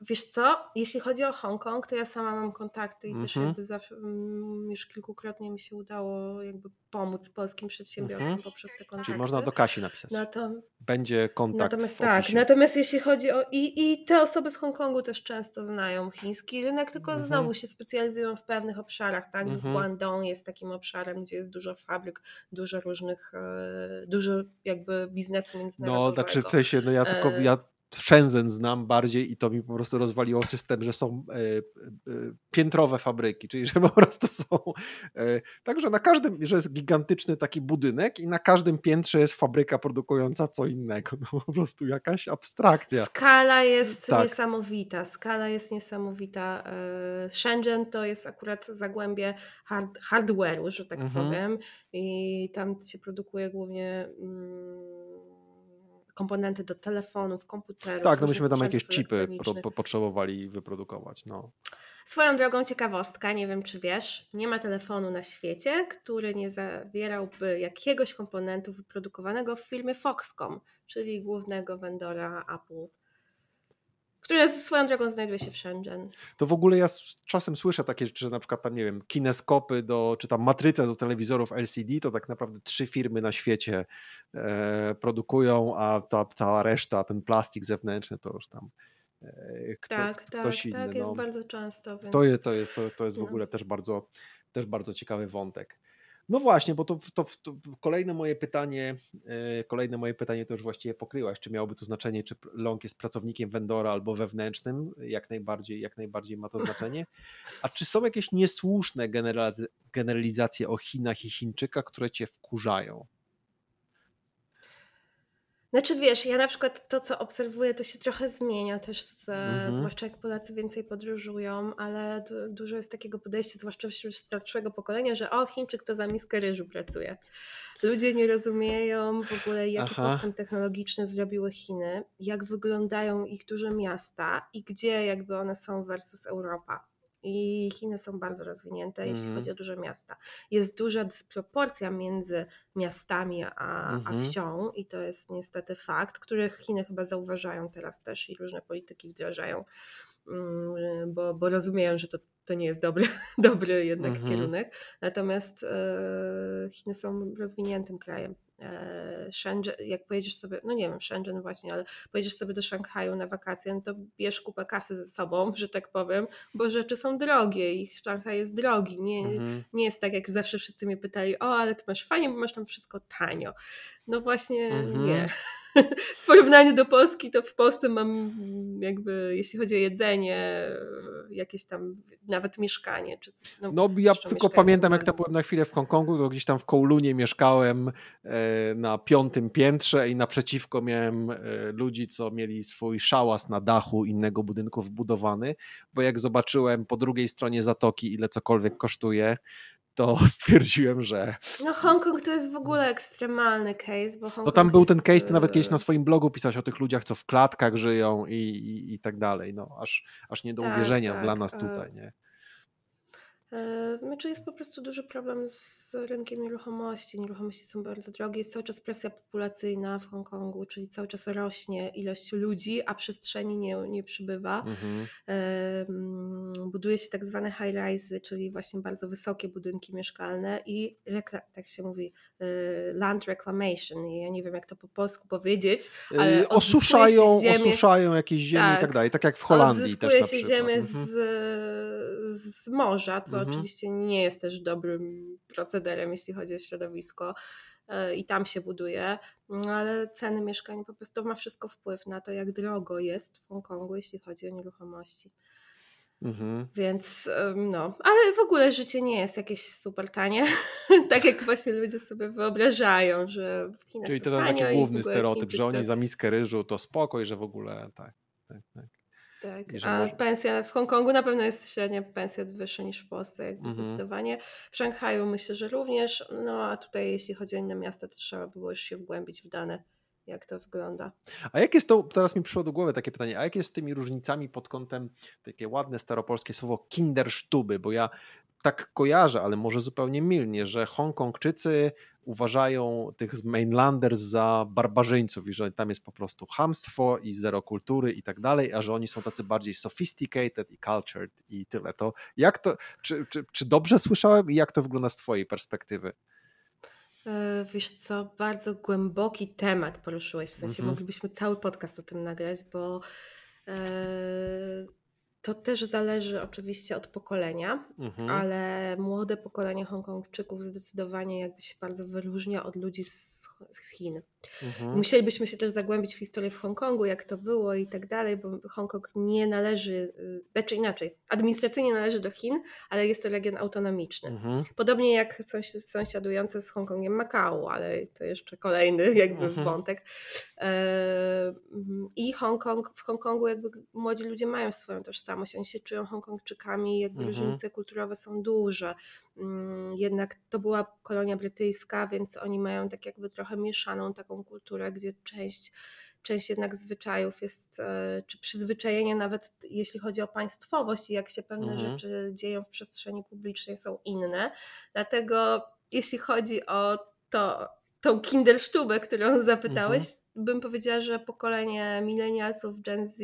wiesz co, jeśli chodzi o Hongkong, to ja sama mam kontakty i -hmm. też mhm. jakby zawsze, mm, już kilkukrotnie mi się udało jakby pomóc polskim przedsiębiorcom -hmm. poprzez te kontakty. Czyli można do Kasi napisać. No to, Będzie kontakt Natomiast tak, natomiast jeśli chodzi o i, i te osoby z Hongkongu też często znają chiński rynek, tylko -hmm. znowu się specjalizują w pewnych obszarach, tak? -hmm. Guangdong jest takim obszarem, gdzie jest dużo fabryk, dużo różnych, e, dużo jakby biznesu międzynarodowego. No, znaczy w sensie, no ja tylko, e, ja Shenzhen znam bardziej i to mi po prostu rozwaliło system, że są e, e, piętrowe fabryki, czyli że po prostu są e, także na każdym, że jest gigantyczny taki budynek i na każdym piętrze jest fabryka produkująca co innego. No po prostu jakaś abstrakcja. Skala jest tak. niesamowita. Skala jest niesamowita. Shenzhen to jest akurat zagłębie hard, hardware'u, że tak mhm. powiem i tam się produkuje głównie mm, komponenty do telefonów, komputerów. Tak, no myśmy tam jakieś chipy po, potrzebowali wyprodukować. No. Swoją drogą ciekawostka, nie wiem czy wiesz, nie ma telefonu na świecie, który nie zawierałby jakiegoś komponentu wyprodukowanego w firmie Foxconn, czyli głównego vendora Apple które swoją drogą znajduje się w Shenzhen. To w ogóle ja czasem słyszę takie rzeczy, że na przykład tam, nie wiem, kineskopy do, czy tam matryce do telewizorów LCD, to tak naprawdę trzy firmy na świecie e, produkują, a ta cała reszta, ten plastik zewnętrzny to już tam e, kto, tak, ktoś tak, inny. Tak, jest no. bardzo często. Więc... To, jest, to, jest, to, to jest w no. ogóle też bardzo, też bardzo ciekawy wątek. No właśnie, bo to, to, to, kolejne moje pytanie, e, kolejne moje pytanie to już właściwie pokryłaś, czy miałoby to znaczenie, czy Long jest pracownikiem vendora albo wewnętrznym, jak najbardziej, jak najbardziej ma to znaczenie. A czy są jakieś niesłuszne generalizacje o Chinach i Chińczykach, które cię wkurzają? Znaczy wiesz, ja na przykład to, co obserwuję, to się trochę zmienia też, z, mhm. zwłaszcza jak Polacy więcej podróżują, ale du dużo jest takiego podejścia, zwłaszcza wśród starszego pokolenia, że o, Chińczyk to za miskę ryżu pracuje. Ludzie nie rozumieją w ogóle, jaki Aha. postęp technologiczny zrobiły Chiny, jak wyglądają ich duże miasta i gdzie jakby one są versus Europa i Chiny są bardzo rozwinięte, mm. jeśli mhm. chodzi o duże miasta. Jest duża dysproporcja między miastami a, mm -hmm. a mhm. wsią i to jest niestety fakt, który Chiny chyba zauważają teraz też i różne polityki wdrażają, mm, bo, bo rozumieją, że to to nie jest dobry, dobry jednak -hmm. kierunek. Natomiast e, Chiny są rozwiniętym krajem. E, Shenzhen, jak pojedziesz sobie, no nie wiem, Shenzhen właśnie, ale pojedziesz sobie do Szanghaju na wakacje, no to bierz kupę kasy ze sobą, że tak powiem, bo rzeczy są drogie i Szanghaj jest drogi. Nie, mhm. nie jest tak, jak zawsze wszyscy mnie pytali, o, ale ty masz fajnie, bo masz tam wszystko tanio. No właśnie mhm. nie. W porównaniu do Polski, to w Polsce mam jakby, jeśli chodzi o jedzenie, jakieś tam nawet mieszkanie. Czy, no, no ja tylko pamiętam, jak tam byłem na chwilę w Hongkongu, to gdzieś tam w Kowlunie mieszkałem e, na piątym piętrze i naprzeciwko miałem e, ludzi, co mieli swój szałas na dachu innego budynku wbudowany, bo jak zobaczyłem po drugiej stronie zatoki, ile cokolwiek kosztuje, to stwierdziłem, że. No, Hongkong to jest w ogóle ekstremalny case, bo Hongkong No tam był jest... ten case, ty nawet kiedyś na swoim blogu pisałeś o tych ludziach, co w klatkach żyją i, i, i tak dalej. No, aż, aż nie do tak, uwierzenia tak. dla nas tutaj, nie? Znaczy jest po prostu duży problem z rynkiem nieruchomości. Nieruchomości są bardzo drogie, jest cały czas presja populacyjna w Hongkongu, czyli cały czas rośnie ilość ludzi, a przestrzeni nie, nie przybywa. Mhm. Buduje się tak zwane high-rise, czyli właśnie bardzo wysokie budynki mieszkalne i tak się mówi y, land reclamation. Ja nie wiem jak to po polsku powiedzieć, ale yy, osuszają, ziemię, osuszają jakieś ziemię tak, i tak dalej, tak jak w Holandii też na się ziemię mhm. z, z morza, co mhm. oczywiście nie jest też dobrym procederem, jeśli chodzi o środowisko e, i tam się buduje, no, ale ceny mieszkań po prostu ma wszystko wpływ na to, jak drogo jest w Hongkongu, jeśli chodzi o nieruchomości. Mhm. Więc no, ale w ogóle życie nie jest jakieś super tanie, tak jak właśnie ludzie sobie wyobrażają, że w Chinach Czyli to, to taki główny stereotyp, że oni za miskę ryżu to spokoj, że w ogóle tak. tak, tak. Tak, a może... pensja w Hongkongu na pewno jest średnia pensja wyższa niż w Polsce, jakby mhm. zdecydowanie. W Szanghaju myślę, że również, no a tutaj jeśli chodzi o inne miasta, to trzeba było już się wgłębić w dane jak to wygląda. A jak jest to, teraz mi przyszło do głowy takie pytanie, a jak jest z tymi różnicami pod kątem, takie ładne staropolskie słowo kindersztuby, bo ja tak kojarzę, ale może zupełnie milnie, że Hongkongczycy uważają tych mainlanders za barbarzyńców i że tam jest po prostu hamstwo i zero kultury i tak dalej, a że oni są tacy bardziej sophisticated i cultured i tyle. To jak to, czy, czy, czy dobrze słyszałem i jak to wygląda z twojej perspektywy? E, wiesz co, bardzo głęboki temat poruszyłeś, w sensie mm -hmm. moglibyśmy cały podcast o tym nagrać, bo e, to też zależy oczywiście od pokolenia, mhm. ale młode pokolenie Hongkongczyków zdecydowanie jakby się bardzo wyróżnia od ludzi z, z Chin. Mhm. Musielibyśmy się też zagłębić w historię w Hongkongu, jak to było i tak dalej, bo Hongkong nie należy, y, znaczy inaczej, administracyjnie należy do Chin, ale jest to region autonomiczny. Mhm. Podobnie jak sąsiadujące z Hongkongiem Makao, ale to jeszcze kolejny jakby mhm. wątek. E, I Hongkong, w Hongkongu jakby młodzi ludzie mają swoją tożsamość, oni się czują Hongkongczykami, jakby mhm. różnice kulturowe są duże. Mm, jednak to była kolonia brytyjska, więc oni mają tak jakby trochę mieszaną taką kulturę, gdzie część, część jednak zwyczajów jest, e, czy przyzwyczajenia nawet jeśli chodzi o państwowość i jak się pewne mhm. rzeczy dzieją w przestrzeni publicznej są inne. Dlatego jeśli chodzi o to, tą kindersztubę, którą zapytałeś, mhm. bym powiedziała, że pokolenie milenialsów, Gen Z,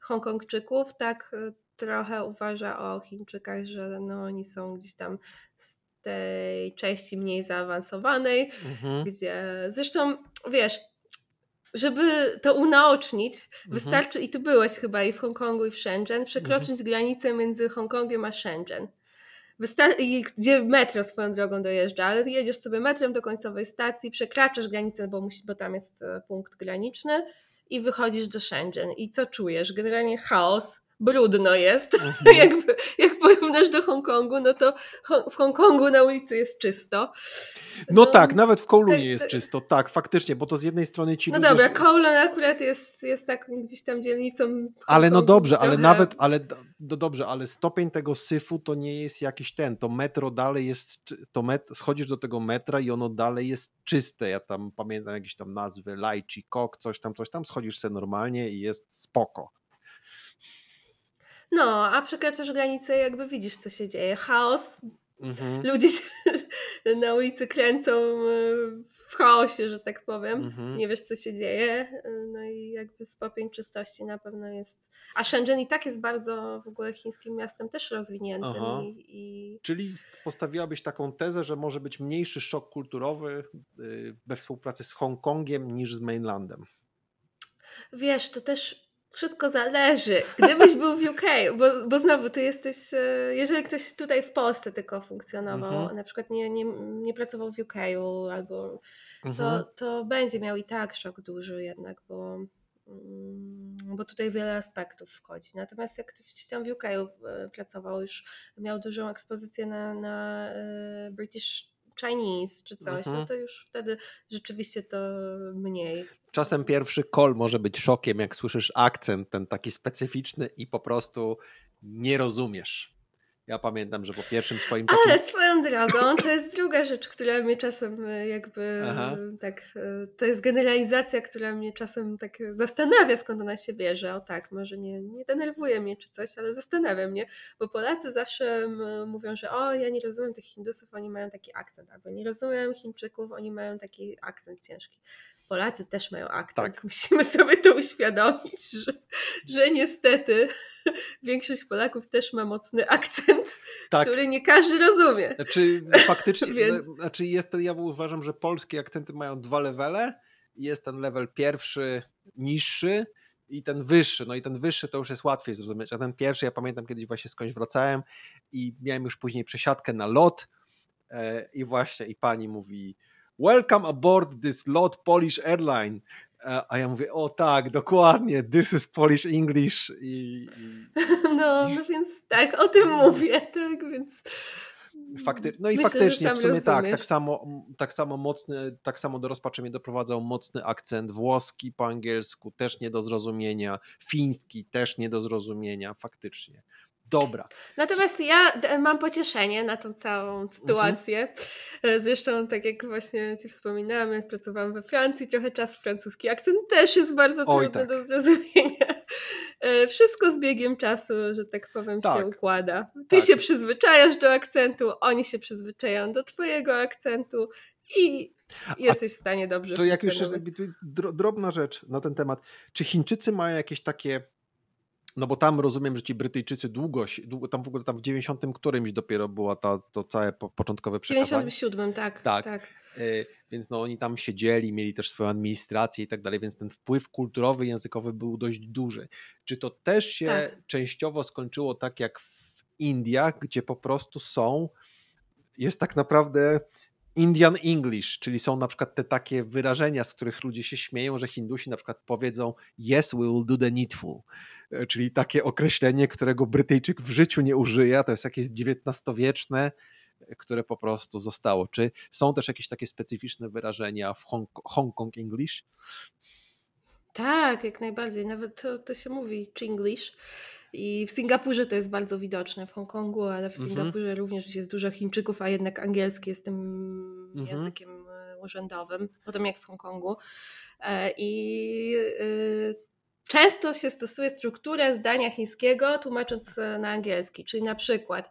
Hongkongczyków tak e, trochę uważa o Chińczykach, że no, oni są gdzieś tam z tej części mniej zaawansowanej, mhm. gdzie zresztą wiesz, żeby to unaocznić, mhm. wystarczy, i ty byłeś chyba i w Hongkongu, i w Shenzhen, przekroczyć mhm. granicę między Hongkongiem a Shenzhen. i gdzie metro swoją drogą dojeżdża, ale jedziesz sobie metrem do końcowej stacji, przekraczasz granicę, bo, musi, bo tam jest e, punkt graniczny i wychodzisz do Shenzhen. I co czujesz? Generalnie chaos, brudno jest. Mhm. Jakby, jak porównasz do Hongkongu, no to w Hongkongu na ulicy jest czysto. No, no tak, nawet w Kowlonie tak, jest tak. czysto, tak, faktycznie, bo to z jednej strony ci No ludzie... dobra, Kowloon akurat jest, jest taką gdzieś tam dzielnicą... Ale no dobrze, trochę... ale nawet, ale do, dobrze, ale stopień tego syfu to nie jest jakiś ten, to metro dalej jest, to met, schodzisz do tego metra i ono dalej jest czyste, ja tam pamiętam jakieś tam nazwy, Laichi, Kok, coś tam, coś tam, schodzisz sobie normalnie i jest spoko. No, a przekraczasz granicę jakby widzisz, co się dzieje. Chaos, mhm. ludzie się na ulicy kręcą e, w chaosie, że tak powiem. Mhm. Nie wiesz, co się dzieje. No i jakby stopień czystości na pewno jest... A Shenzhen i tak jest bardzo w ogóle chińskim miastem też rozwiniętym. I, i... Czyli postawiłabyś taką tezę, że może być mniejszy szok kulturowy y, we współpracy z Hongkongiem niż z mainlandem? Wiesz, to też wszystko zależy. Gdybyś był w UK, bo, bo znowu ty jesteś, e, jeżeli ktoś tutaj w Polsce tylko funkcjonował, mhm. na przykład nie, nie, nie pracował w UK albo mhm. to, to będzie miał i tak szok duży jednak, bo, mm, bo tutaj wiele aspektów wchodzi. Natomiast jak ktoś tam w UK e, pracował, już miał dużą ekspozycję na, na e, British Chinese czy coś, no mhm. no to już wtedy rzeczywiście to mniej. Czasem pierwszy call może być szokiem, jak słyszysz akcent ten taki specyficzny i po prostu nie rozumiesz. Ja pamiętam, że po pierwszym swoim takim... Ale swoją drogą, to jest druga rzecz, która mnie czasem e, jakby Aha. tak, e, to jest generalizacja, która mnie czasem tak zastanawia, skąd ona się bierze. O tak, może nie, nie denerwuje mnie czy coś, ale zastanawia mnie, bo Polacy zawsze mówią, że o, ja nie rozumiem tych Hindusów, oni mają taki akcent, albo nie rozumiem Chińczyków, oni mają taki akcent ciężki. Polacy też mają akcent. Tak. Musimy sobie to uświadomić, że, że niestety większość Polaków też ma mocny akcent, tak. który nie każdy rozumie. Znaczy faktycznie, Więc... znaczy jest, ja uważam, że polskie akcenty mają dwa levele. Jest ten level pierwszy, niższy i ten wyższy. No i ten wyższy to już jest łatwiej zrozumieć, a ten pierwszy, ja pamiętam kiedyś właśnie skądś wracałem i miałem już później przesiadkę na lot e, i właśnie i pani mówi welcome aboard this lot Polish airline. E, a ja mówię, o tak, dokładnie, this is Polish English. I, i... No, no więc tak, o tym mówię, tak więc... Fakty... No i Myślę, faktycznie, w sumie tak, tak samo, tak samo mocny, tak samo do rozpaczy mnie doprowadzał mocny akcent włoski po angielsku, też nie do zrozumienia, fiński też nie do zrozumienia, faktycznie. Dobra. Natomiast ja mam pocieszenie na tą całą sytuację. Mhm. Zresztą, tak jak właśnie Ci wspominałam, jak pracowałam we Francji, trochę czas francuski akcent też jest bardzo Oj, trudny tak. do zrozumienia. E, wszystko z biegiem czasu, że tak powiem, tak. się układa. Ty tak. się przyzwyczajasz do akcentu, oni się przyzwyczajają do Twojego akcentu i jesteś A w stanie dobrze To jak już drobna rzecz na ten temat. Czy Chińczycy mają jakieś takie no bo tam rozumiem, że ci Brytyjczycy długo, długo tam w ogóle tam w 90 którymś dopiero była ta, to całe początkowe przekazanie. W 97, tak. Tak. tak. Y, więc no oni tam siedzieli, mieli też swoją administrację i tak dalej, więc ten wpływ kulturowy, językowy był dość duży. Czy to też się tak. częściowo skończyło tak jak w Indiach, gdzie po prostu są, jest tak naprawdę Indian English, czyli są na przykład te takie wyrażenia, z których ludzie się śmieją, że Hindusi na przykład powiedzą yes, we will do the needful, e, czyli takie określenie, którego Brytyjczyk w życiu nie użyje, to jest jakieś XIX-wieczne, e, które po prostu zostało. Czy są też jakieś takie specyficzne wyrażenia w Hong, Hong Kong English? Tak, jak najbardziej. Nawet to, to się mówi Chinglish. I w Singapurze to jest bardzo widoczne, w Hongkongu, ale w mhm. Singapurze również jest dużo Chińczyków, a jednak angielski jest tym mhm. językiem e, urzędowym, podobnie jak w Hongkongu. E, I e, często się stosuje strukturę zdania chińskiego, tłumacząc na angielski. Czyli na przykład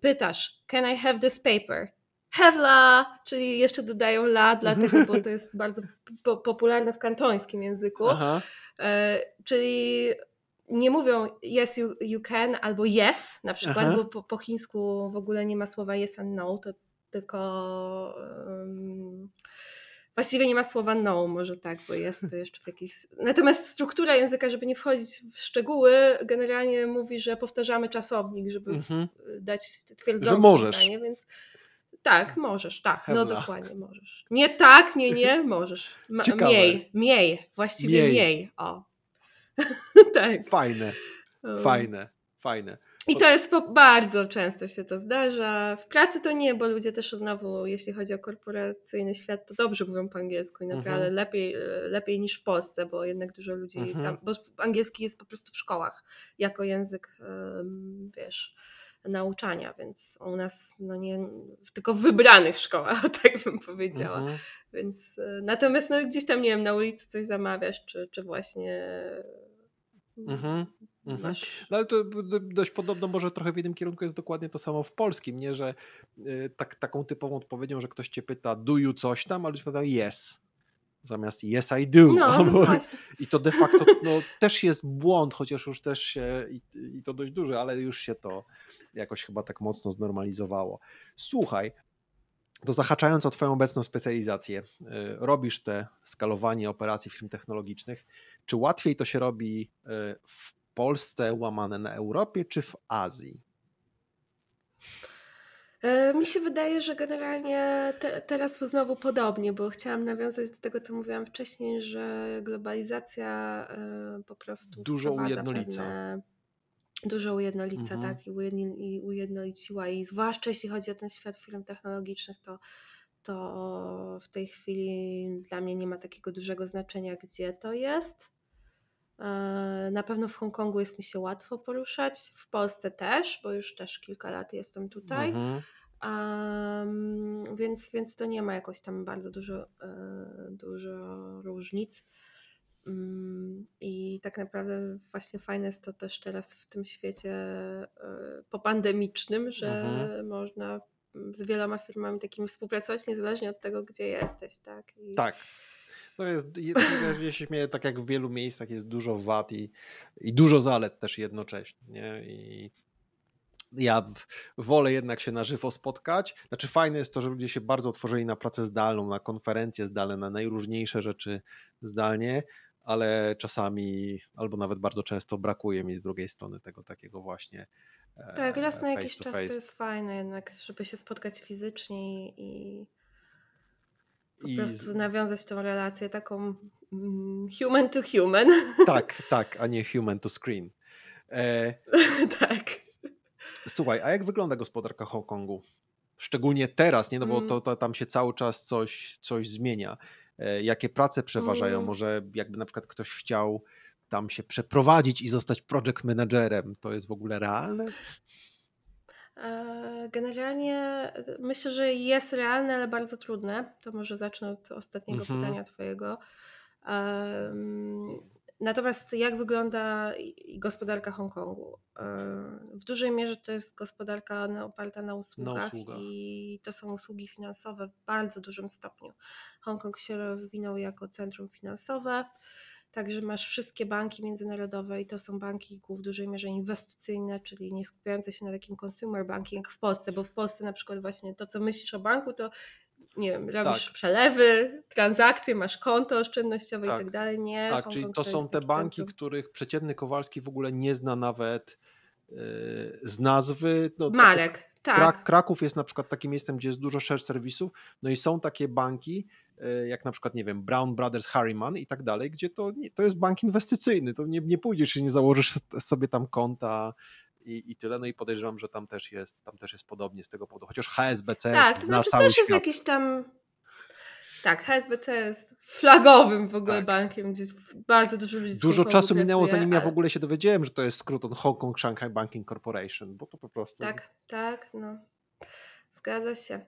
pytasz, can I have this paper? Have la, czyli jeszcze dodają la, dlatego, bo to jest bardzo po popularne w kantońskim języku. Aha. Czyli nie mówią yes you, you can albo yes na przykład, Aha. bo po, po, chińsku w ogóle nie ma słowa yes and no, to tylko um, Właściwie nie ma słowa no, może tak, bo jest to jeszcze w jakiejś. Natomiast struktura języka, żeby nie wchodzić w szczegóły, generalnie mówi, że powtarzamy czasownik, żeby mhm. dać twierdzące że możesz. zdanie, więc tak, możesz, tak, no dokładnie możesz. Nie tak, nie, nie, możesz. Ma, mniej, mniej, właściwie mniej, mniej. o. tak. Fajne, fajne, fajne. I to jest bardzo często się to zdarza. W pracy to nie, bo ludzie też znowu, jeśli chodzi o korporacyjny świat, to dobrze mówią po angielsku i naprawdę mhm. lepiej, lepiej niż w Polsce, bo jednak dużo ludzi mhm. tam, bo angielski jest po prostu w szkołach jako język, wiesz, nauczania, więc u nas no nie, tylko w wybranych szkołach, tak bym powiedziała. Mhm. Więc e, natomiast no, gdzieś tam, nie wiem, na ulicy coś zamawiasz, czy, czy właśnie mhm. Mhm. No ale to dość podobno, może trochę w jednym kierunku jest dokładnie to samo w polskim, nie, że y, tak, taką typową odpowiedzią, że ktoś cię pyta, do you coś tam, ale pyta yes. Zamiast yes I do. No, Albo, no I to de facto no, też jest błąd, chociaż już też się, i, i to dość duży, ale już się to jakoś chyba tak mocno znormalizowało. Słuchaj, to zahaczając o Twoją obecną specjalizację, y, robisz te skalowanie operacji firm technologicznych. Czy łatwiej to się robi y, w Polsce łamane na Europie czy w Azji? E, mi się wydaje, że generalnie te, teraz znowu podobnie, bo chciałam nawiązać do tego, co mówiłam wcześniej, że globalizacja e, po prostu dużo ujednolica. Pewne, dużo ujednolica, mhm. tak, i, ujedni, i ujednoliciła i zwłaszcza jeśli chodzi o ten świat firm technologicznych, to to w tej chwili dla mnie nie ma takiego dużego znaczenia, gdzie to jest. E, na pewno w Hongkongu jest mi się łatwo poruszać, w Polsce też, bo już też kilka lat jestem tutaj. Mhm. Um, więc, więc to nie ma jakoś tam bardzo dużo, e, dużo różnic. Um, I tak naprawdę właśnie fajne jest to też teraz w tym świecie e, popandemicznym, że mhm. można z wieloma firmami takimi współpracować niezależnie od tego, gdzie jesteś. Tak. I, tak. To jest, ja się śmieję, tak jak w wielu miejscach jest dużo wad i, i dużo zalet też jednocześnie. Nie? I ja wolę jednak się na żywo spotkać. Znaczy fajne jest to, że ludzie się bardzo otworzyli na pracę zdalną, na konferencje zdalne, na najróżniejsze rzeczy zdalnie, ale czasami albo nawet bardzo często brakuje mi z drugiej strony tego takiego właśnie tak, raz na jakiś czas face. to jest fajne jednak, żeby się spotkać fizycznie i po I... prostu nawiązać tą relację taką mm, human to human. Tak, tak, a nie human to screen. E... tak. Słuchaj, a jak wygląda gospodarka Hongkongu? Szczególnie teraz, nie? No bo mm. to, to, tam się cały czas coś, coś zmienia. E, jakie prace przeważają? Mm. Może jakby na przykład ktoś chciał tam się przeprowadzić i zostać project managerem, to jest w ogóle realne? E, generalnie e, myślę, że jest realne, ale bardzo trudne. To może zacznę od ostatniego mhm. pytania Twojego. Natomiast jak wygląda gospodarka Hongkongu? E, w dużej mierze to jest gospodarka oparta na usługach, na usługach, i to są usługi finansowe w bardzo dużym stopniu. Hongkong się rozwinął jako centrum finansowe. Także masz wszystkie banki międzynarodowe i to są banki w dużej mierze inwestycyjne, czyli nie skupiające się na takim consumer banking w Polsce, bo w Polsce na przykład właśnie to, co myślisz o banku, to nie wiem, robisz tak. przelewy, transakcje, masz konto oszczędnościowe tak. i tak dalej. Nie, tak, czyli to, to są te banki, centrum. których przeciętny Kowalski w ogóle nie zna nawet yy, z nazwy. No, Marek, tak. Kraków jest na przykład takim miejscem, gdzie jest dużo share serwisów, no i są takie banki, E, jak na przykład, nie wiem, Brown Brothers Harriman i tak dalej, gdzie to, to jest bank inwestycyjny, to nie, nie pójdziesz i nie założysz sobie tam konta i, i tyle, no i podejrzewam, że tam też jest, tam też jest podobnie z tego powodu, chociaż HSBC Tak, to znaczy też jest jakiś tam tak, HSBC jest flagowym w ogóle tak. bankiem, gdzie bardzo dużo ludzi Dużo czasu minęło, zanim ale... ja w ogóle się dowiedziałem, że to jest skrót od Hong Kong Shanghai Banking Corporation, bo to po prostu... Tak, tak, no. Zgadza się.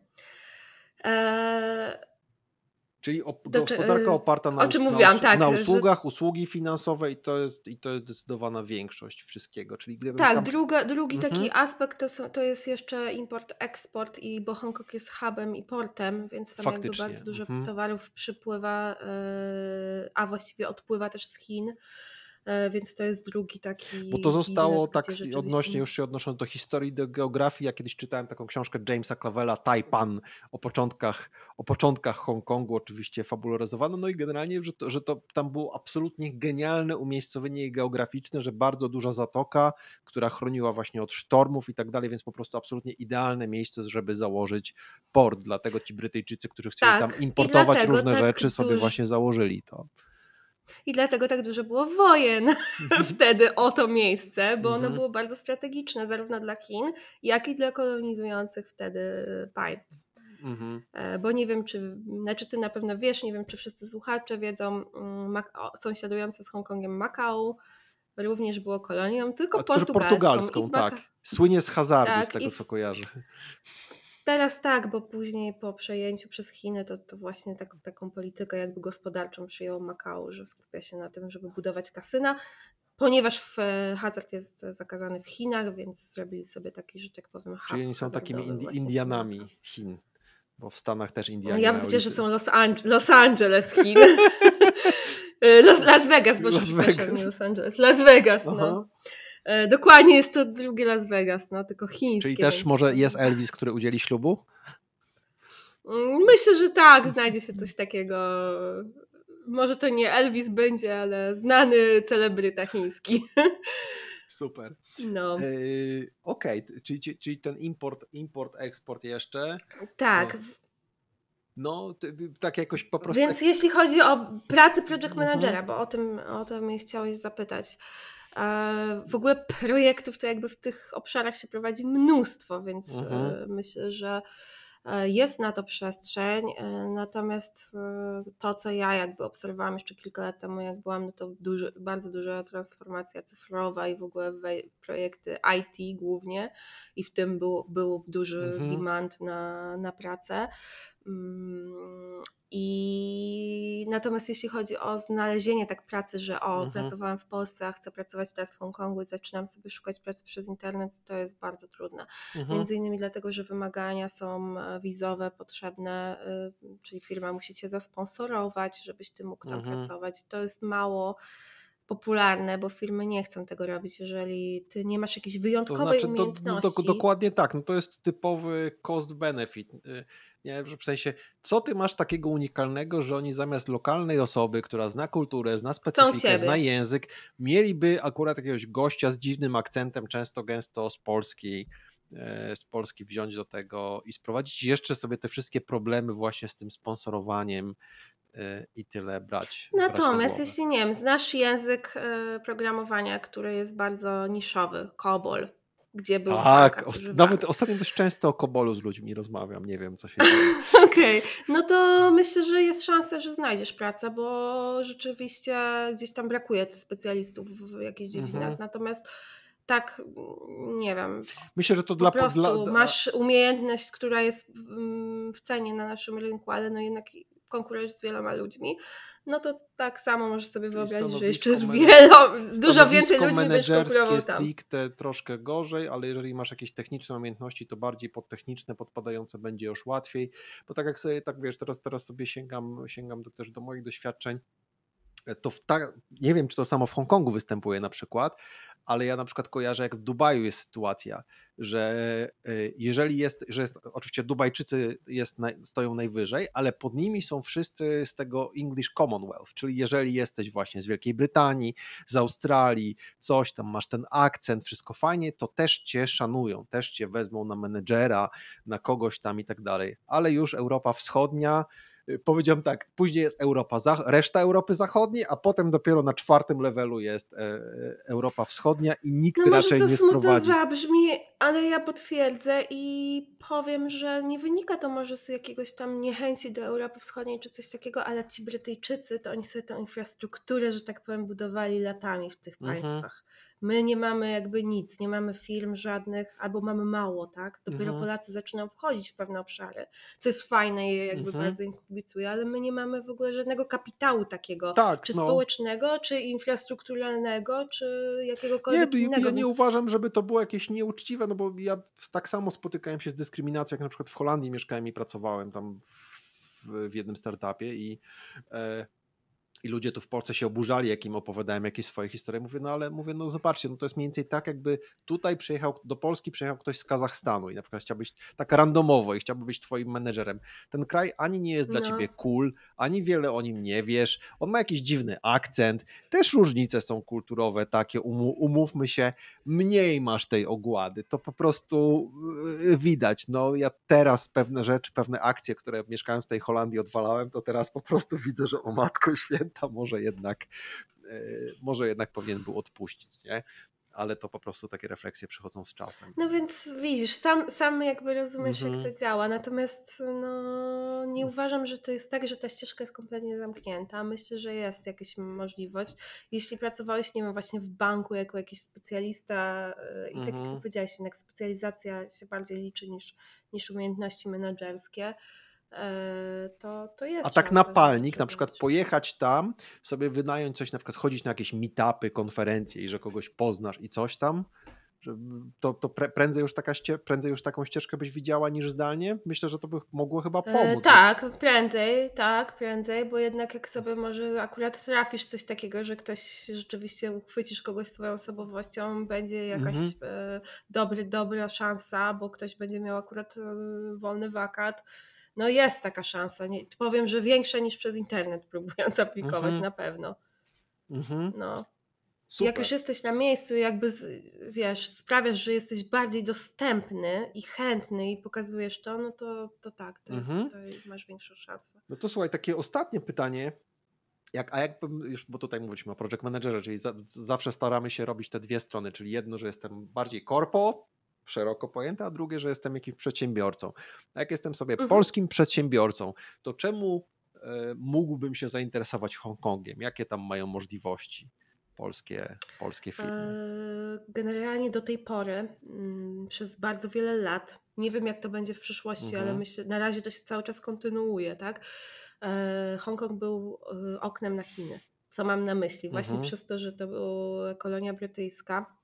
Eee Czyli op gospodarka oparta na, mówiłam, na, tak, na usługach, że... usługi finansowe i to, jest, i to jest zdecydowana większość wszystkiego. Czyli tak, tam... druga, drugi mhm. taki aspekt to, są, to jest jeszcze import, eksport i bo Hongkong jest hubem i portem, więc tam Faktycznie. jakby bardzo dużo mhm. towarów przypływa, yy, a właściwie odpływa też z Chin. E, więc to jest drugi taki. Bo to zostało tak rzeczywiście... odnośnie, już się odnosząc do historii, do geografii. Ja kiedyś czytałem taką książkę Jamesa Clavella, Taipan, o początkach, o początkach Hongkongu, oczywiście fabularyzowaną. No i generalnie, że to, że to tam było absolutnie genialne umiejscowienie geograficzne, że bardzo duża zatoka, która chroniła właśnie od sztormów i tak dalej, więc po prostu absolutnie idealne miejsce, żeby założyć port. Dlatego ci Brytyjczycy, którzy chcieli tak, tam importować różne tak rzeczy, sobie właśnie założyli to. I dlatego tak dużo było wojen mhm. wtedy o to miejsce, bo ono mhm. było bardzo strategiczne zarówno dla Chin, jak i dla kolonizujących wtedy państw. Mhm. E, bo nie wiem, czy, znaczy ty na pewno wiesz, nie wiem, czy wszyscy słuchacze wiedzą, mm, sąsiadujące z Hongkongiem Makao również było kolonią, tylko portugalską. portugalską tak. Słynie z hazardu, tak, z tego co kojarzę. Teraz tak, bo później po przejęciu przez Chiny to, to właśnie tak, taką politykę jakby gospodarczą przyjął Makao, że skupia się na tym, żeby budować kasyna, ponieważ w, e, hazard jest zakazany w Chinach, więc zrobili sobie taki, że tak powiem, Czyli oni są takimi Indi Indianami Chin, bo w Stanach też Indianie. No ja bym że są Los, Ange Los Angeles Chin. Los, Las Vegas, bo Las Vegas. nie Los Angeles. Las Vegas, no. E, dokładnie jest to drugi Las Vegas, no tylko chińskie. Czyli też może jest Elvis, który udzieli ślubu? Mm, myślę, że tak, znajdzie się coś takiego. Może to nie Elvis będzie, ale znany celebryta chiński. Super. No. Yy, Okej, okay. czyli, czyli ten import, import, eksport jeszcze. Tak. No, tak jakoś po prostu. Więc jeśli chodzi o pracę project mhm. managera, bo o tym, o to mnie chciałeś zapytać. W ogóle projektów to jakby w tych obszarach się prowadzi mnóstwo, więc mhm. E, myślę, że e, jest na to przestrzeń, e, natomiast to, co ja jakby obserwowałam jeszcze kilka lat temu, jak byłam, no to duży, bardzo duża transformacja cyfrowa i w ogóle projekty IT głównie i w tym był, był duży mhm. demand na, na pracę. Mm, I natomiast jeśli chodzi o znalezienie tak pracy, że o, mhm. pracowałam w Polsce, a chcę pracować teraz w Hongkongu i zaczynam sobie szukać pracy przez internet, to jest bardzo trudne. Mhm. Między innymi dlatego, że wymagania są e, wizowe, potrzebne, y, czyli firma musi cię zasponsorować, żebyś ty mógł tam mhm. pracować. To jest mało popularne, bo firmy nie chcą tego robić, jeżeli ty nie masz jakiejś wyjątkowej to znaczy, umiejętności. Do, do, dokładnie tak, no to jest typowy cost-benefit. Y, nie, w sensie, co ty masz takiego unikalnego, że oni zamiast lokalnej osoby, która zna kulturę, zna specyfikę, zna język, mieliby akurat jakiegoś gościa z dziwnym akcentem, często gęsto z Polski, e, z Polski wziąć do tego i sprowadzić jeszcze sobie te wszystkie problemy właśnie z tym sponsorowaniem e, i tyle brać. Natomiast brać jeśli nie wiem, znasz język e, programowania, który jest bardzo niszowy, COBOL, gdzie był Tak, nawet ostatnio dość często o Kobolu z ludźmi rozmawiam, nie wiem co się dzieje. Okej, okay. no to myślę, że jest szansa, że znajdziesz pracę, bo rzeczywiście gdzieś tam brakuje specjalistów w jakichś dziedzinach, mhm. natomiast tak, nie wiem. Myślę, że to dla po prostu dla... masz umiejętność, która jest mm, w cenie na naszym rynku, ale no jednak konkurujesz z wieloma ludźmi, no to tak samo możesz sobie wyobrazić, że jeszcze z wielo, dużo więcej ludzi będziesz konkurował tam. stricte troszkę gorzej, ale jeżeli masz jakieś techniczne umiejętności, to bardziej podtechniczne, podpadające będzie już łatwiej, bo tak jak sobie, tak wiesz, teraz, teraz sobie sięgam, sięgam do, też do moich doświadczeń, to w ta, nie wiem, czy to samo w Hongkongu występuje na przykład, ale ja na przykład kojarzę, jak w Dubaju jest sytuacja, że e, jeżeli jest, że jest oczywiście Dubajczycy jest, stoją najwyżej, ale pod nimi są wszyscy z tego English Commonwealth, czyli jeżeli jesteś właśnie z Wielkiej Brytanii, z Australii, coś tam, masz ten akcent, wszystko fajnie, to też cię szanują, też cię wezmą na menedżera, na kogoś tam i tak dalej, ale już Europa Wschodnia, powiedziałem tak, później jest Europa, reszta Europy Zachodniej, a potem dopiero na czwartym levelu jest e, e, Europa Wschodnia i nikt no raczej nie sprowadzi. Może to zabrzmi, ale ja potwierdzę i powiem, że nie wynika to może z jakiegoś tam niechęci do Europy Wschodniej czy coś takiego, ale ci Brytyjczycy to oni sobie tę infrastrukturę, że tak powiem, budowali latami w tych mhm. państwach. My nie mamy jakby nic, nie mamy firm żadnych, albo mamy mało, tak? Dopiero mhm. Polacy zaczynają wchodzić w pewne obszary, co jest fajne i jakby mhm. bardzo im kibicuje, ale my nie mamy w ogóle żadnego kapitału takiego, tak, czy no. społecznego, czy infrastrukturalnego, czy jakiegokolwiek nie, innego. Ja nie uważam, żeby to było jakieś nieuczciwe, no bo ja tak samo spotykałem się z dyskryminacją, jak na przykład w Holandii mieszkałem i pracowałem tam w, w jednym startupie i e, i ludzie tu w Polsce się oburzali, jak im opowiadałem jakieś swoje historie. Mówię, no ale mówię, no zobaczcie, no to jest mniej więcej tak, jakby tutaj przyjechał, do Polski przyjechał ktoś z Kazachstanu i na przykład chciałbyś tak randomowo i chciałby być twoim menedżerem. Ten kraj ani nie jest dla no. ciebie cool, ani wiele o nim nie wiesz. On ma jakiś dziwny akcent. Też różnice są kulturowe takie, umówmy się, mniej masz tej ogłady. To po prostu y, widać. No ja teraz pewne rzeczy, pewne akcje, które mieszkając w tej Holandii odwalałem, to teraz po prostu widzę, że o matko święta to może jednak, e, może jednak powinien był odpuścić, nie? ale to po prostu takie refleksje przychodzą z czasem. No więc widzisz, sam, sam jakby rozumiesz, jak mhm. to działa, natomiast no, nie uważam, że to jest tak, że ta ścieżka jest kompletnie zamknięta. Myślę, że jest jakaś możliwość. Jeśli pracowałeś, nie wiem, właśnie w banku jako jakiś specjalista e, i tak jak mhm. powiedziałeś, jednak specjalizacja się bardziej liczy niż, niż umiejętności menedżerskie, to, to jest. A tak na palnik, na przykład pojechać tam, sobie wynająć coś, na przykład chodzić na jakieś meetupy, konferencje i że kogoś poznasz i coś tam, to, to prędzej, już taka ście, prędzej już taką ścieżkę byś widziała niż zdalnie? Myślę, że to by mogło chyba e, pomóc. E, tak, prędzej, tak, prędzej, bo jednak jak sobie może akurat trafisz coś takiego, że ktoś rzeczywiście uchwycisz kogoś swoją osobowością, będzie jakaś mhm. e, dobry, dobra szansa, bo ktoś będzie miał akurat e, wolny wakat no jest taka szansa. Nie, powiem, że większa niż przez internet, próbując aplikować mhm. na pewno. Mhm. No. Super. Jak już jesteś na miejscu, jakby wiesz, sprawiasz, że jesteś bardziej dostępny i chętny i pokazujesz to, no to, to tak, to, jest, mhm. to masz większą szansę. No to słuchaj, takie ostatnie pytanie. Jak, a jakbym już, bo tutaj mówiliśmy o project managerze, czyli za, zawsze staramy się robić te dwie strony, czyli jedno, że jestem bardziej korpo, szeroko pojęte, a drugie, że jestem jakimś przedsiębiorcą. A jak jestem sobie mhm. polskim przedsiębiorcą, to czemu e, mógłbym się zainteresować Hongkongiem? Jakie tam mają możliwości? polskie, polskie firmy? E, generalnie do tej pory, mm, przez bardzo wiele lat, nie wiem jak to będzie w przyszłości, mhm. ale myślę, na razie to się cały czas kontynuuje, tak? E, Hongkong był oknem na Chiny. Co mam na myśli? Właśnie mhm. przez to, że to była kolonia brytyjska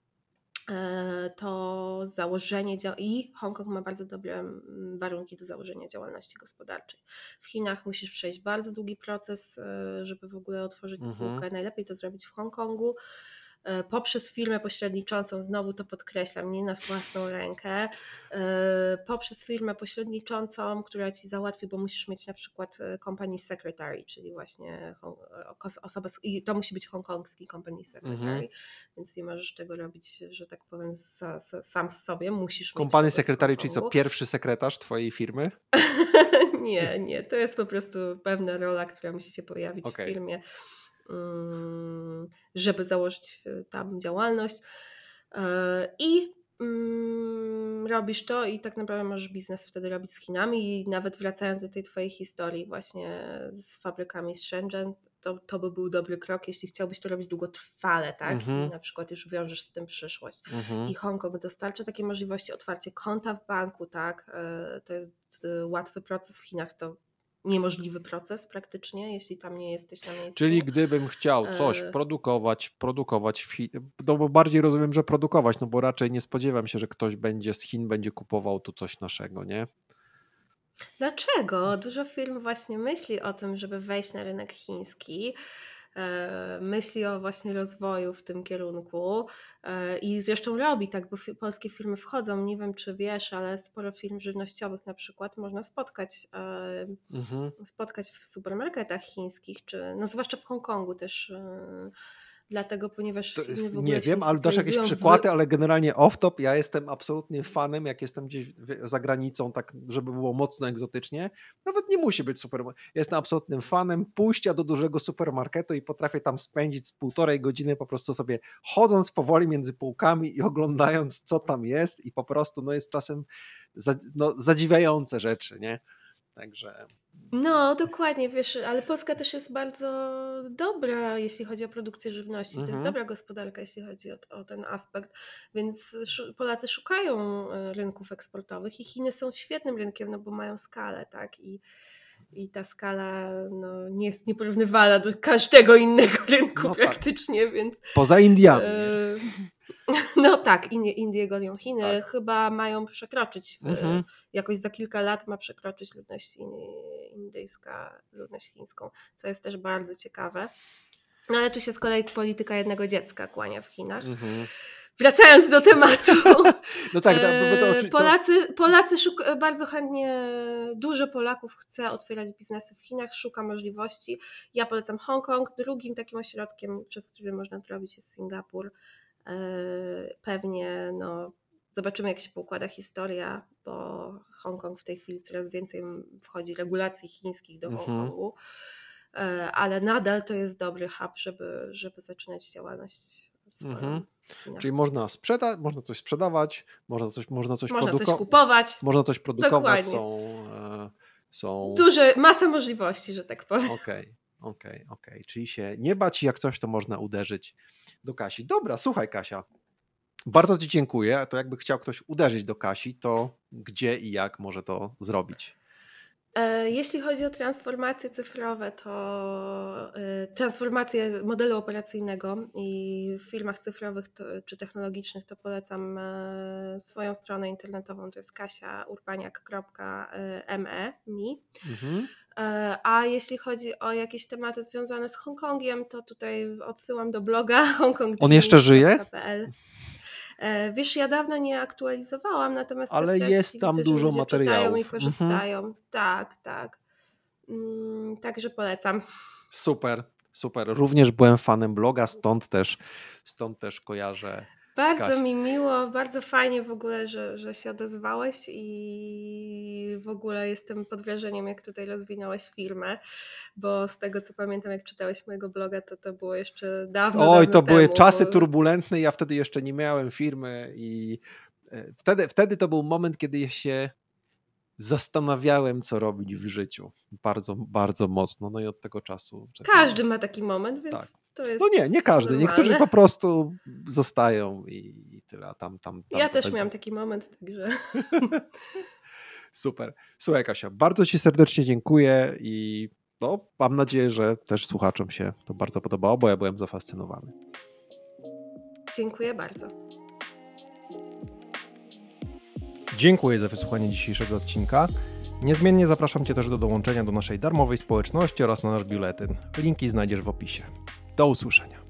to założenie i Hongkong ma bardzo dobre mm, warunki do założenia działalności gospodarczej. W Chinach musisz przejść bardzo długi proces, e, żeby w ogóle otworzyć mhm. spółkę. Najlepiej to zrobić w Hongkongu. E, poprzez firmę pośredniczącą, znowu to podkreślam, nie na własną rękę, e, poprzez firmę pośredniczącą, która ci załatwi, bo musisz mieć na przykład e, company secretary, czyli właśnie osobę, i to musi być hongkongski company secretary, mhm. więc nie możesz tego robić, że tak powiem, sam z sobie, musisz Company mieć secretary, czyli co, pierwszy sekretarz twojej firmy? nie, nie, to jest po prostu pewna rola, która musi się pojawić okay. w firmie żeby założyć e, tam działalność. E, I mm, robisz to i tak naprawdę możesz biznes wtedy robić z Chinami i nawet wracając do tej twojej historii właśnie z fabrykami z Shenzhen, to, to by był dobry krok, jeśli chciałbyś to robić długotrwale, tak? Mhm. I na przykład już wiążesz z tym przyszłość. Mhm. I Hongkong dostarcza takie możliwości, otwarcie konta w banku, tak? E, to jest łatwy proces w Chinach, to niemożliwy proces praktycznie, jeśli tam nie jesteś na miejscu. Czyli gdybym chciał coś e... produkować, produkować w Chin, no bo bardziej rozumiem, że produkować, no bo raczej nie spodziewam się, że ktoś będzie z Chin będzie kupował tu coś naszego, nie? Dlaczego? Dużo firm właśnie myśli o tym, żeby wejść na rynek chiński, myśli o właśnie rozwoju w tym kierunku e, i zresztą robi tak, bo polskie firmy wchodzą, nie wiem czy wiesz, ale sporo firm żywnościowych na przykład można spotkać, e, mhm. spotkać w supermarketach chińskich, czy no zwłaszcza w Hongkongu też dlatego, ponieważ to, w ogóle Nie wiem, ale dasz jakieś przykłady, w... ale generalnie off-top ja jestem absolutnie fanem, jak jestem gdzieś za granicą, tak żeby było mocno egzotycznie, nawet nie musi być super, jestem absolutnym fanem pójścia do dużego supermarketu i potrafię tam spędzić z półtorej godziny po prostu sobie chodząc powoli między półkami i oglądając co tam jest i po prostu no jest czasem no, zadziwiające rzeczy, nie? Także. No, dokładnie, wiesz, ale Polska też jest bardzo dobra, jeśli chodzi o produkcję żywności. Mhm. To jest mhm. dobra gospodarka, jeśli chodzi o, o, ten aspekt. Więc Polacy szukają e, rynków eksportowych i Chiny są świetnym rynkiem, no bo mają skalę, tak? I, i ta skala no, nie jest nieporównywalna do każdego innego rynku no tak. praktycznie, tak. więc. Poza Indiami. E, No tak, Indie, Indie gonią Chiny. Tak. Chyba mają przekroczyć, mhm. jakoś za kilka lat ma przekroczyć ludność indyjska, ludność chińską, co jest też bardzo ciekawe. No ale tu się z kolei polityka jednego dziecka kłania w Chinach. Mhm. Wracając do tematu. No tak, bo to, e, Polacy, Polacy szuka, bardzo chętnie, dużo Polaków chce otwierać biznesy w Chinach, szuka możliwości. Ja polecam Hongkong. Drugim takim ośrodkiem, przez który można to robić jest Singapur. E, pewnie no, zobaczymy, jak się poukłada historia, bo Hongkong w tej chwili coraz więcej wchodzi regulacji chińskich do mhm. Hongkongu. E, ale nadal to jest dobry hub, żeby, żeby zaczynać działalność swoją. Mhm. Czyli można sprzedać, można coś sprzedawać, można coś, można coś, można coś kupować. Można coś produkować. Są, e, są. Duże, masa możliwości, że tak powiem. Okej, okay, okej, okay, okej. Okay. Czyli się nie bać, jak coś, to można uderzyć do Kasi. Dobra, słuchaj, Kasia. Bardzo Ci dziękuję. To jakby chciał ktoś uderzyć do Kasi, to gdzie i jak może to zrobić? E, jeśli chodzi o transformacje cyfrowe, to e, transformację modelu operacyjnego i w firmach cyfrowych czy technologicznych to polecam e, swoją stronę internetową, to jest kasiaurbaniak.me. Mhm. A jeśli chodzi o jakieś tematy związane z Hongkongiem, to tutaj odsyłam do bloga hongkong. On jeszcze żyje? E, wiesz, ja dawno nie aktualizowałam, natomiast ale jest tam widzę, dużo materiałów. i korzystają. Mhm. Tak, tak. Mm, także polecam. Super, super. Również byłem fanem bloga, stąd też, stąd też kojarzę bardzo mi miło, bardzo fajnie w ogóle, że, że się odezwałeś i w ogóle jestem pod wrażeniem, jak tutaj rozwinąłeś firmę, bo z tego co pamiętam, jak czytałeś mojego bloga, to to było jeszcze dawno. Oj, dawno to były czasy turbulentne, ja wtedy jeszcze nie miałem firmy i e, wtedy, wtedy to był moment, kiedy się zastanawiałem, co robić w życiu. Bardzo, bardzo mocno. No i od tego czasu. Każdy ma taki moment, więc. Tak. No nie, nie każdy. Normalne. Niektórzy po prostu zostają i, i tyle. Tam, tam, tam ja też miałam taki moment, także. Super. Słuchaj, Kasia, bardzo Ci serdecznie dziękuję i no, mam nadzieję, że też słuchaczom się to bardzo podobało, bo ja byłem zafascynowany. Dziękuję bardzo. Dziękuję za wysłuchanie dzisiejszego odcinka. Niezmiennie zapraszam Cię też do dołączenia do naszej darmowej społeczności oraz na nasz biuletyn. Linki znajdziesz w opisie. Do usłyszenia.